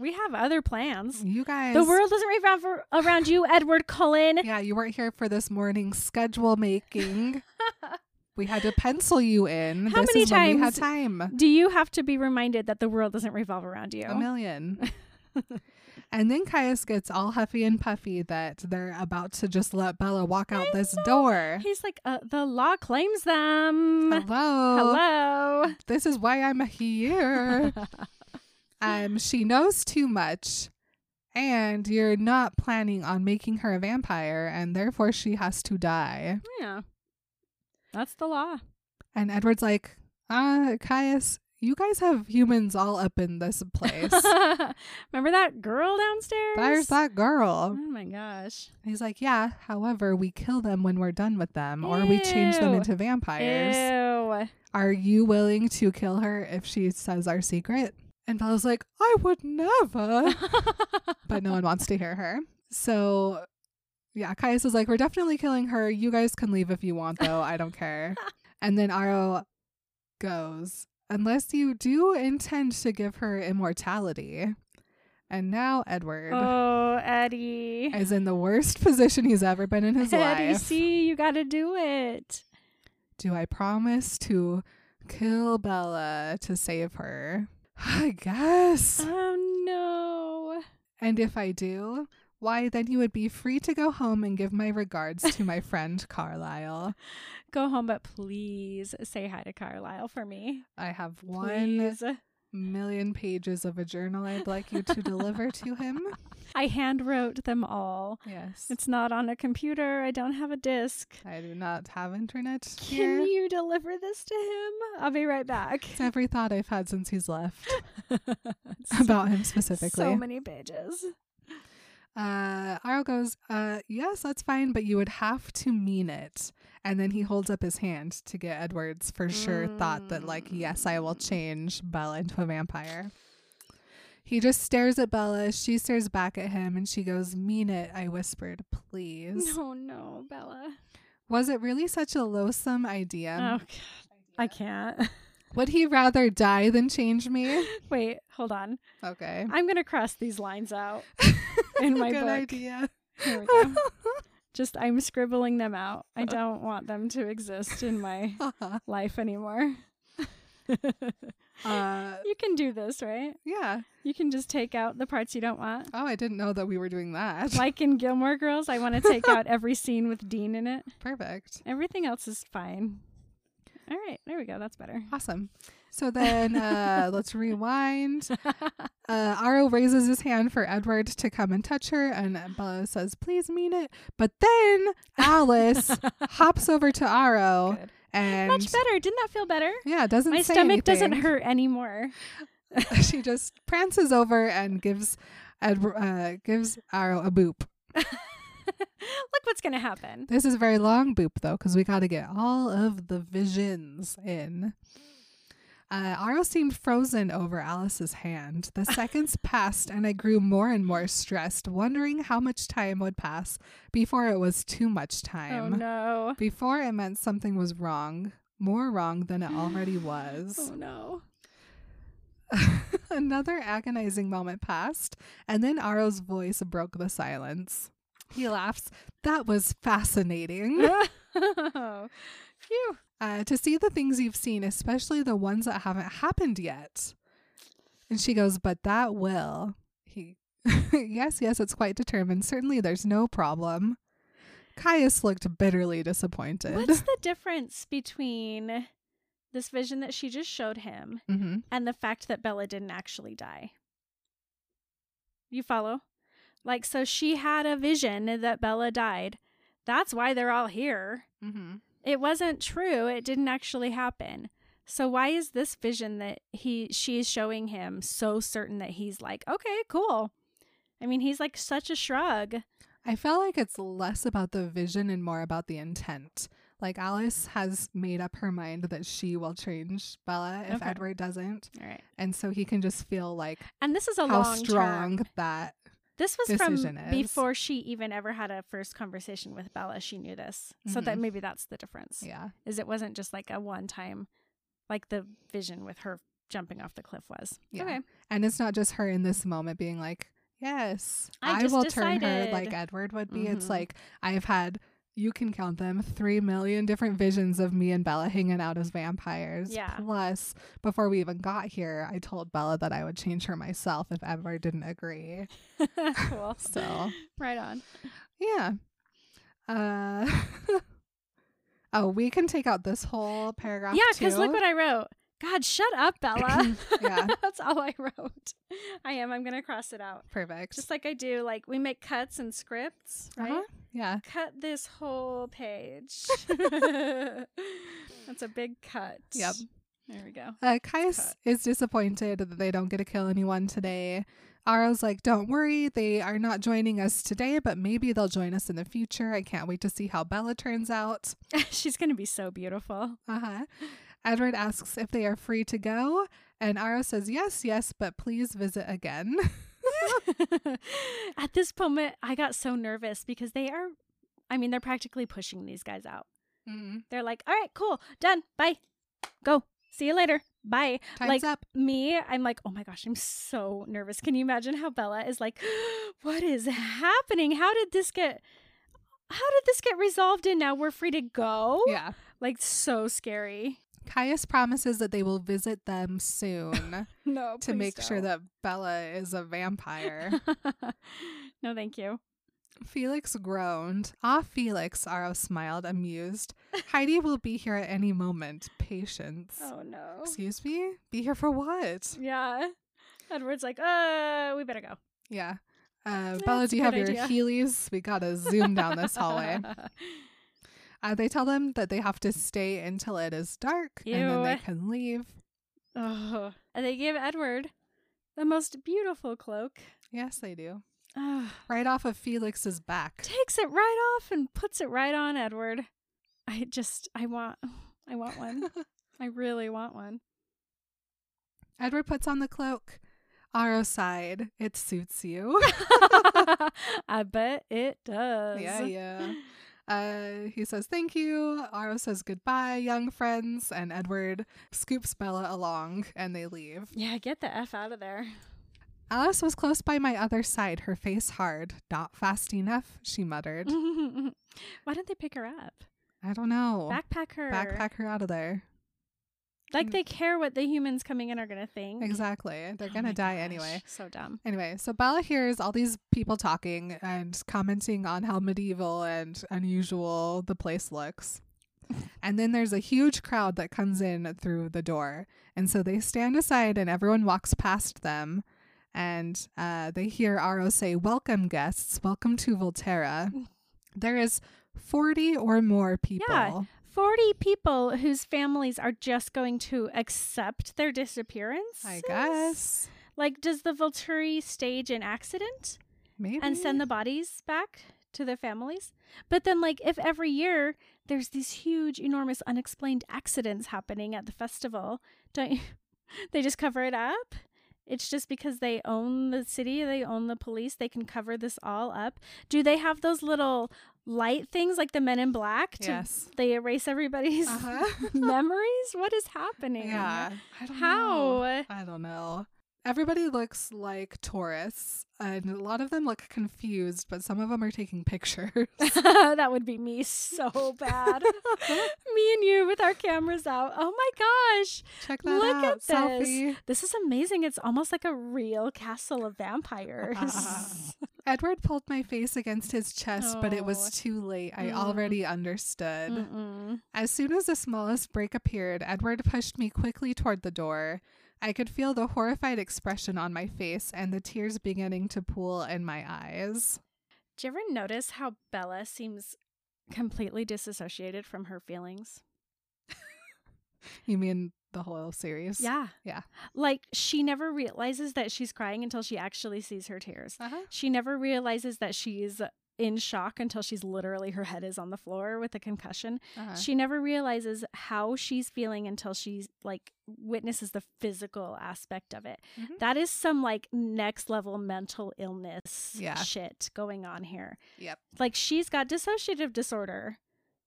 We have other plans. You guys. The world doesn't revolve ar- around you, [LAUGHS] Edward Cullen. Yeah, you weren't here for this morning's schedule making. [LAUGHS] we had to pencil you in. How this many when we had times- time. Do you have to be reminded that the world doesn't revolve around you? A million. [LAUGHS] and then Caius gets all huffy and puffy that they're about to just let Bella walk out I this know. door. He's like, uh, the law claims them. Hello. Hello. This is why I'm here. Um, she knows too much. And you're not planning on making her a vampire, and therefore she has to die. yeah. That's the law. And Edward's like, uh, Caius, you guys have humans all up in this place. [LAUGHS] Remember that girl downstairs? There's that girl. Oh my gosh. He's like, yeah, however, we kill them when we're done with them, or we change them into vampires. Ew. Are you willing to kill her if she says our secret? And Bella's like, I would never. [LAUGHS] but no one wants to hear her. So, yeah, Caius is like, we're definitely killing her. You guys can leave if you want, though. I don't care. [LAUGHS] And then Aro goes, unless you do intend to give her immortality. And now Edward oh, Eddie. is in the worst position he's ever been in his life. Eddie, life. see, you got to do it. Do I promise to kill Bella to save her? I guess. Oh no. And if I do, Why, then you would be free to go home and give my regards to my friend [LAUGHS] Carlisle. Go home, but please say hi to Carlisle for me. I have one Please. Million pages of a journal I'd like you to deliver to him. [LAUGHS] I hand wrote them all. Yes. It's not on a computer. I don't have a disc. I do not have internet Can here. you deliver this to him? I'll be right back. It's every thought I've had since he's left [LAUGHS] about him specifically. so many pages. Uh, Aro goes, uh, yes, that's fine, but you would have to mean it. And then he holds up his hand to get Edward's for sure thought that, like, yes, I will mm. change Bella into a vampire. He just stares at Bella. She stares back at him and she goes, Mean it, I whispered, please. No, no, Bella. Was it really such a loathsome idea? Oh, God. I can't. [LAUGHS] Would he rather die than change me? [LAUGHS] Wait, hold on. Okay. I'm going to cross these lines out [LAUGHS] in my Good book. idea. Here we go. Just, I'm scribbling them out. I [LAUGHS] don't want them to exist in my [LAUGHS] life anymore. uh, [LAUGHS] you can do this, right? yeah. You can just take out the parts you don't want. Oh, I didn't know that we were doing that. Like in Gilmore Girls, I want to take out every scene with Dean in it. Perfect. Everything else is fine. All right, there we go. That's better. Awesome. So then uh, [LAUGHS] let's rewind. [LAUGHS] Uh, Aro raises his hand for Edward to come and touch her, and Bella says, Please mean it. But then Alice [LAUGHS] hops over to Aro Good. and. Much better. Didn't that feel better? Yeah, it doesn't My stomach doesn't hurt anymore. she just prances over and gives Edward uh, gives Aro a boop. Look what's going to happen. This is a very long boop though, because we got to get all of the visions in. Uh, Aro seemed frozen over Alice's hand. The [LAUGHS] seconds passed, and I grew more and more stressed, wondering how much time would pass before it was too much time. Oh no. Before it meant something was wrong, more wrong than it already [GASPS] was. Oh no. [LAUGHS] Another agonizing moment passed, and then Aro's voice broke the silence. He laughs. That was fascinating. [LAUGHS] Phew. Uh, to see the things you've seen, especially the ones that haven't happened yet. And she goes, But that will. He, [LAUGHS] yes, yes, it's quite determined. Certainly there's no problem. Caius looked bitterly disappointed. What's the [LAUGHS] difference between this vision that she just showed him hmm and the fact that Bella didn't actually die? You follow? Like, so she had a vision that Bella died. That's why they're all here. hmm It wasn't true. It didn't actually happen. So why is this vision that he she's showing him so certain that he's like, okay, cool. I mean, he's like such a shrug. I felt like it's less about the vision and more about the intent. Like Alice has made up her mind that she will change Bella if Okay. Edward doesn't. All right. And so he can just feel like And this is a how long strong term. that This was from before she even ever had a first conversation with Bella. She knew this. So that Mhm. maybe that's the difference. yeah. Is it wasn't just like a one time like the vision with her jumping off the cliff was. Yeah. Okay. And it's not just her in this moment being like, Yes, I I, will turn her like Edward would be. It's Mhm. like I've had you can count them three million different visions of me and Bella hanging out as vampires. Yeah. Plus, before we even got here, I told Bella that I would change her myself if Edward didn't agree. [LAUGHS] [LAUGHS] cool. So right on. yeah. Uh [LAUGHS] Oh, we can take out this whole paragraph. Yeah, because look what I wrote. God, shut up, [CLEARS THROAT] Bella. Yeah. That's all I wrote. I am. I'm going to cross it out. Perfect. Just like I do, like we make cuts and scripts, right? Uh-huh. Yeah. Cut this whole page. [LAUGHS] That's a big cut. Yep. There we go. Uh, Caius Cut. is disappointed that they don't get to kill anyone today. Aro's like, don't worry, they are not joining us today, but maybe they'll join us in the future. I can't wait to see how Bella turns out. [LAUGHS] She's going to be so beautiful. Uh huh. Edward asks if they are free to go, and Aro says, yes, yes, but please visit again. [LAUGHS] [LAUGHS] At this moment, I got so nervous because they are, I mean, they're practically pushing these guys out. mm They're like, all right, cool, done, bye, go, see you later, bye. Time's like up. me, I'm like, oh my gosh, I'm so nervous. Can you imagine how Bella is like, [GASPS] what is happening? How did this get? How did this get resolved? And now we're free to go. Yeah. like so scary. Caius promises that they will visit them soon [LAUGHS] No, to make sure that Bella is a vampire. [LAUGHS] No, thank you. Felix groaned. Ah, Felix, Aro smiled, amused. Heidi will be here at any moment. Patience. Oh no. Excuse me? Be here for what? Yeah. Edward's like, uh, we better go. Yeah. Uh, Bella, do you have your idea. Heelys? We gotta zoom down this hallway. [LAUGHS] Uh, they tell them that they have to stay until it is dark and then they can leave. oh. And they give Edward the most beautiful cloak. Yes, they do. Ah. Right off of Felix's back. takes it right off and puts it right on Edward. I just I want I want one. [LAUGHS] I really want one. Edward puts on the cloak. Aro sighed. It suits you. [LAUGHS] [LAUGHS] I bet it does. yeah, yeah. Uh, he says thank you. Aro says goodbye, young friends, and Edward scoops Bella along, and they leave. Yeah, get the F out of there. Alice was close by my other side, her face hard. Not fast enough, she muttered. [LAUGHS] Why didn't they pick her up? I don't know. Backpack her. Backpack her out of there. Like they care what the humans coming in are gonna think. Exactly. They're Oh gonna die gosh, anyway. So dumb. Anyway, so Bella hears all these people talking and commenting on how medieval and unusual the place looks. [LAUGHS] And then there's a huge crowd that comes in through the door. And so they stand aside and everyone walks past them. And uh, they hear Aro say, Welcome, guests. Welcome to Volterra. [LAUGHS] There is 40 or more people. Yeah. 40 people whose families are just going to accept their disappearance. I guess. Like, does the Volturi stage an accident Maybe. and send the bodies back to their families? But then, like, if every year there's these huge, enormous, unexplained accidents happening at the festival, don't you, [LAUGHS] they just cover it up? It's just because they own the city, they own the police, they can cover this all up. Do they have those little light things like the men in black to Yes. they erase everybody's Uh-huh. [LAUGHS] memories? What is happening? Yeah. I don't How? know. I don't know. Everybody looks like tourists, and a lot of them look confused, but some of them are taking pictures. [LAUGHS] that would be me so bad. [LAUGHS] me and you with our cameras out. Oh my gosh. Check that Look out. at this. Selfie. This is amazing. It's almost like a real castle of vampires. [LAUGHS] Edward pulled my face against his chest, but it Oh. was too late. I Mm. already understood. Mm-mm. As soon as the smallest break appeared, Edward pushed me quickly toward the door. I could feel the horrified expression on my face and the tears beginning to pool in my eyes. Do you ever notice how Bella seems completely disassociated from her feelings? [LAUGHS] You mean the whole series? Yeah. Yeah. Like she never realizes that she's crying until she actually sees her tears. Uh-huh. She never realizes that she's in shock until she's literally her head is on the floor with a concussion. Uh-huh. She never realizes how she's feeling until she's like witnesses the physical aspect of it. Mhm. That is some like next level mental illness Yeah. shit going on here. Yep. Like she's got dissociative disorder.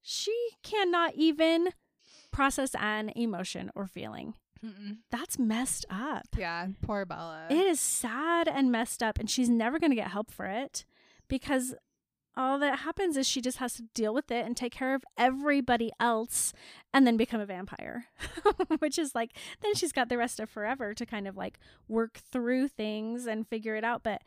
She cannot even process an emotion or feeling. Mm-mm. That's messed up. Yeah, poor Bella. It is sad and messed up, and she's never going to get help for it because all that happens is she just has to deal with it and take care of everybody else and then become a vampire, [LAUGHS] which is like, then she's got the rest of forever to kind of like work through things and figure it out. But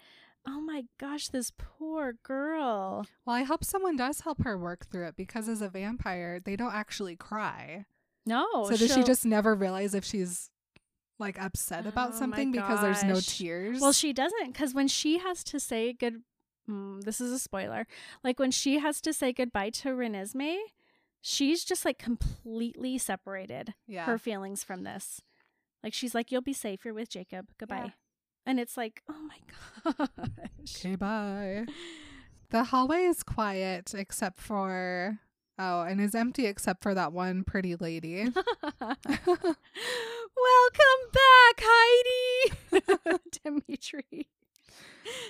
oh my gosh, this poor girl. well, I hope someone does help her work through it because as a vampire, they don't actually cry. No. so does she just never realize if she's like upset about Oh something because there's no tears? Well, she doesn't because when she has to say good, mm, this is a spoiler. Like when she has to say goodbye to Renesmee, she's just like completely separated yeah. her feelings from this. Like she's like, "You'll be safe. You're with Jacob. Goodbye." Yeah. And it's like, oh my gosh. Okay, bye. The hallway is quiet except for oh, and is empty except for that one pretty lady. [LAUGHS] [LAUGHS] Welcome back, Heidi. [LAUGHS] Demetri.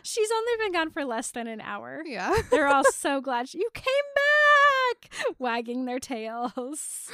She's only been gone for less than an hour. yeah. They're all [LAUGHS] so glad you came back, wagging their tails.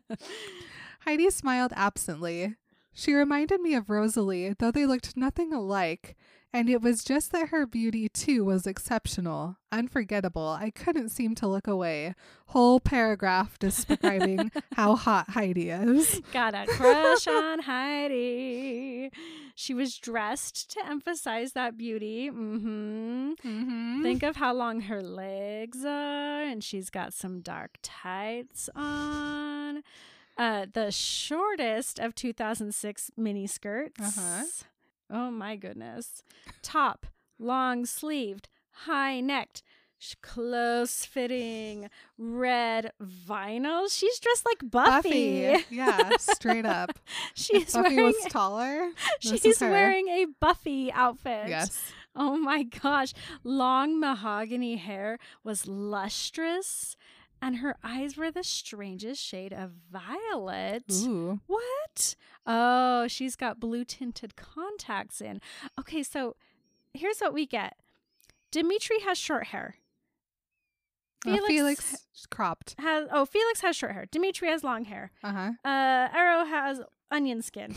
[LAUGHS] Heidi smiled absently. She reminded me of Rosalie, though they looked nothing alike, and it was just that her beauty too was exceptional, unforgettable. I couldn't seem to look away. Whole paragraph describing [LAUGHS] how hot Heidi is. Got a crush on Heidi. She was dressed to emphasize that beauty. Mm-hmm. Mm-hmm. Think of how long her legs are, and she's got some dark tights on. Uh, the shortest of 2006 mini skirts. Uh-huh. Oh my goodness. Top, long sleeved, high necked, close fitting, red vinyl. She's dressed like Buffy. Buffy. Yeah, straight up. [LAUGHS] She's Buffy wearing was taller. she's wearing a Buffy outfit. Yes. Oh my gosh. Long mahogany hair was lustrous, and her eyes were the strangest shade of violet. Ooh. What? Oh, she's got blue tinted contacts in. Okay, so here's what we get Demetri has short hair. Uh, Felix, cropped. has oh Felix has short hair. Demetri has long hair. Uh huh. Uh Aro has onion skin.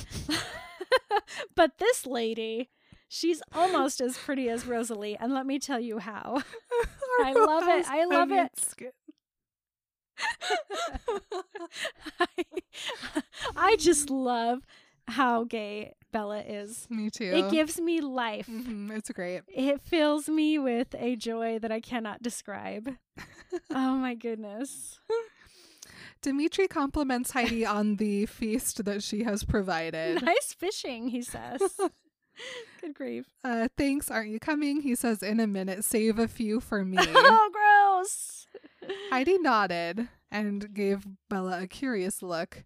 [LAUGHS] but this lady, she's almost as pretty as Rosalie, and let me tell you how. [LAUGHS] I love it. I love it. [LAUGHS] I, I just love how gay Bella is. Me too. It gives me life. Mhm, It's great. It fills me with a joy that I cannot describe. [LAUGHS] oh my goodness. Demetri compliments Heidi [LAUGHS] on the feast that she has provided. Nice fishing, he says. Good grief. Uh, thanks, aren't you coming? He says in a minute. Save a few for me. oh. Heidi nodded and gave Bella a curious look.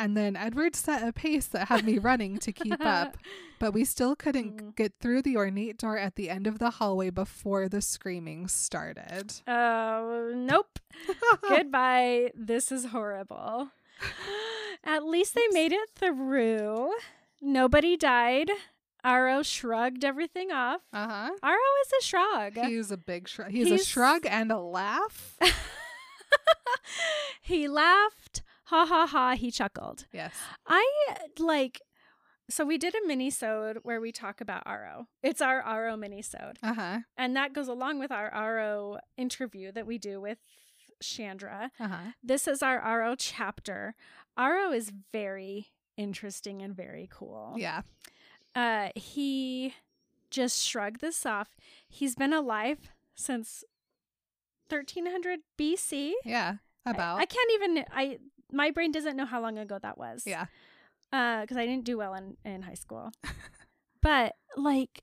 And then Edward set a pace that had me running to keep up, [LAUGHS] but we still couldn't Mm. get through the ornate door at the end of the hallway before the screaming started. Oh, nope. Goodbye. This is horrible. [LAUGHS] At least they made it through. Nobody died. Aro shrugged everything off. Uh huh. Aro is a shrug. He's a big shrug. He's, a shrug and a laugh. [LAUGHS] he laughed. Ha ha ha. He chuckled. yes. I like. So we did a mini-sode where we talk about Aro. It's our Aro mini-sode. Uh huh. And that goes along with our Aro interview that we do with Chandra. Uh huh. This is our Aro chapter. Aro is very interesting and very cool. Yeah. Uh, he just shrugged this off. He's been alive since 1300 BC. Yeah. About. I, can't even. I my brain doesn't know how long ago that was. yeah. Uh, because I didn't do well in in high school. [LAUGHS] but like,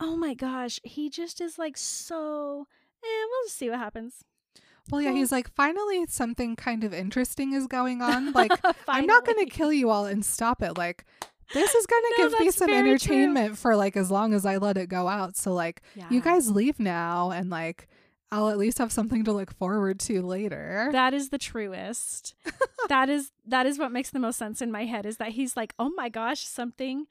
oh my gosh, he just is like so. Eh, we'll just see what happens. Well, yeah, he's like, finally, something kind of interesting is going on. Like, [LAUGHS] I'm not going to kill you all and stop it. Like, this is going [LAUGHS] to No, give me some very true. entertainment for like as long as I let it go out. So, like, you guys leave now and like, I'll at least have something to look forward to later. That is the truest. that is that is what makes the most sense in my head is that he's like, "Oh my gosh, something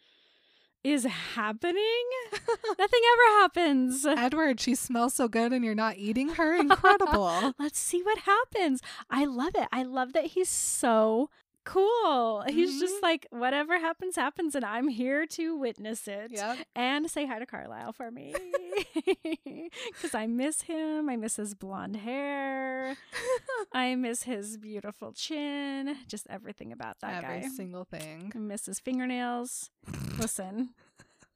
is happening? [LAUGHS] Nothing ever happens. Edward, she smells so good and you're not eating her. [LAUGHS] Incredible. Let's see what happens." I love it. I love that he's so cool. He's just Mhm. like, "Whatever happens happens and I'm here to witness it." yep. And say hi to Carlisle for me. [LAUGHS] Cuz I miss him. I miss his blonde hair. [LAUGHS] I miss his beautiful chin, just everything about that Every guy. Every single thing. I miss his fingernails. Listen, [LAUGHS]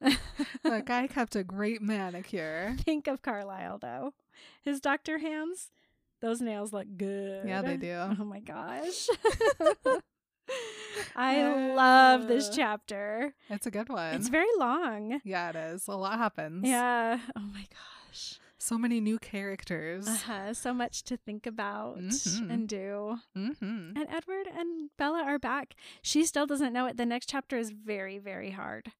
that guy kept a great manicure. think of Carlisle though. His doctor hands, those nails look good. Yeah, they do. Oh my gosh. [LAUGHS] I love this Uh, chapter. It's a good one. It's very long. yeah, it is. A lot happens. Yeah. Oh my gosh. So many new characters. Uh-huh. So much to think about Mhm. and do. Mm-hmm. And Edward and Bella are back. She still doesn't know it. The next chapter is very, very hard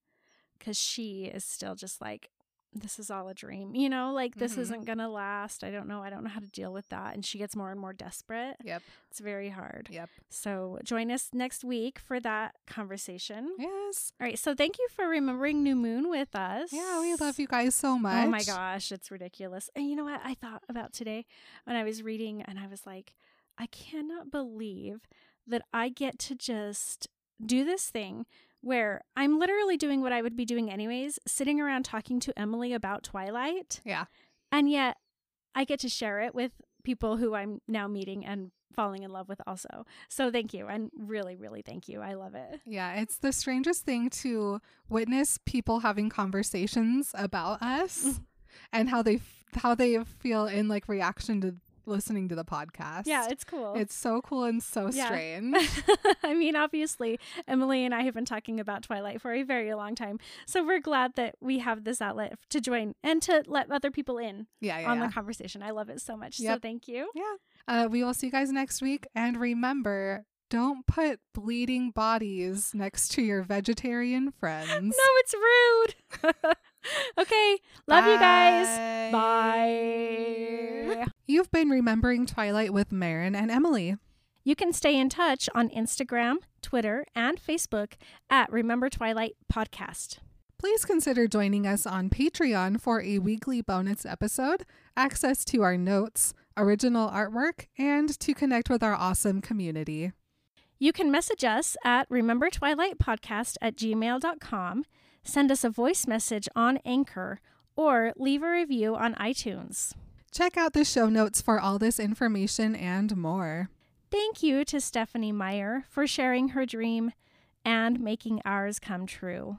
because she is still just like, this is all a dream. You know, like this Mhm. isn't going to last. I don't know. I don't know how to deal with that. And she gets more and more desperate. Yep. It's very hard. Yep. So join us next week for that conversation. Yes. All right. So thank you for remembering New Moon with us. Yeah, we love you guys so much. Oh my gosh, it's ridiculous. And you know what I thought about today when I was reading and I was like, I cannot believe that I get to just do this thing where I'm literally doing what I would be doing anyways, sitting around talking to Emily about Twilight. Yeah. And yet I get to share it with people who I'm now meeting and falling in love with also. So thank you. And really, really thank you. I love it. Yeah, it's the strangest thing to witness people having conversations about us mm-hmm. and how they f- how they feel in like reaction to listening to the podcast. Yeah, it's cool. It's so cool and so Yeah. strange. [LAUGHS] I mean, obviously, Emily and I have been talking about Twilight for a very long time. So we're glad that we have this outlet to join and to let other people in Yeah, yeah. on yeah. the conversation. I love it so much. So thank you. Yeah. Uh, we will see you guys next week. And remember, don't put bleeding bodies next to your vegetarian friends. No, it's rude. [LAUGHS] okay. Love you guys. Bye. You've been remembering Twilight with Marin and Emily. You can stay in touch on Instagram, Twitter, and Facebook at Remember Twilight Podcast. Please consider joining us on Patreon for a weekly bonus episode, access to our notes, original artwork, and to connect with our awesome community. You can message us at Remember Twilight Podcast at gmail.com, send us a voice message on Anchor, or leave a review on iTunes. Check out the show notes for all this information and more. Thank you to Stephenie Meyer for sharing her dream and making ours come true.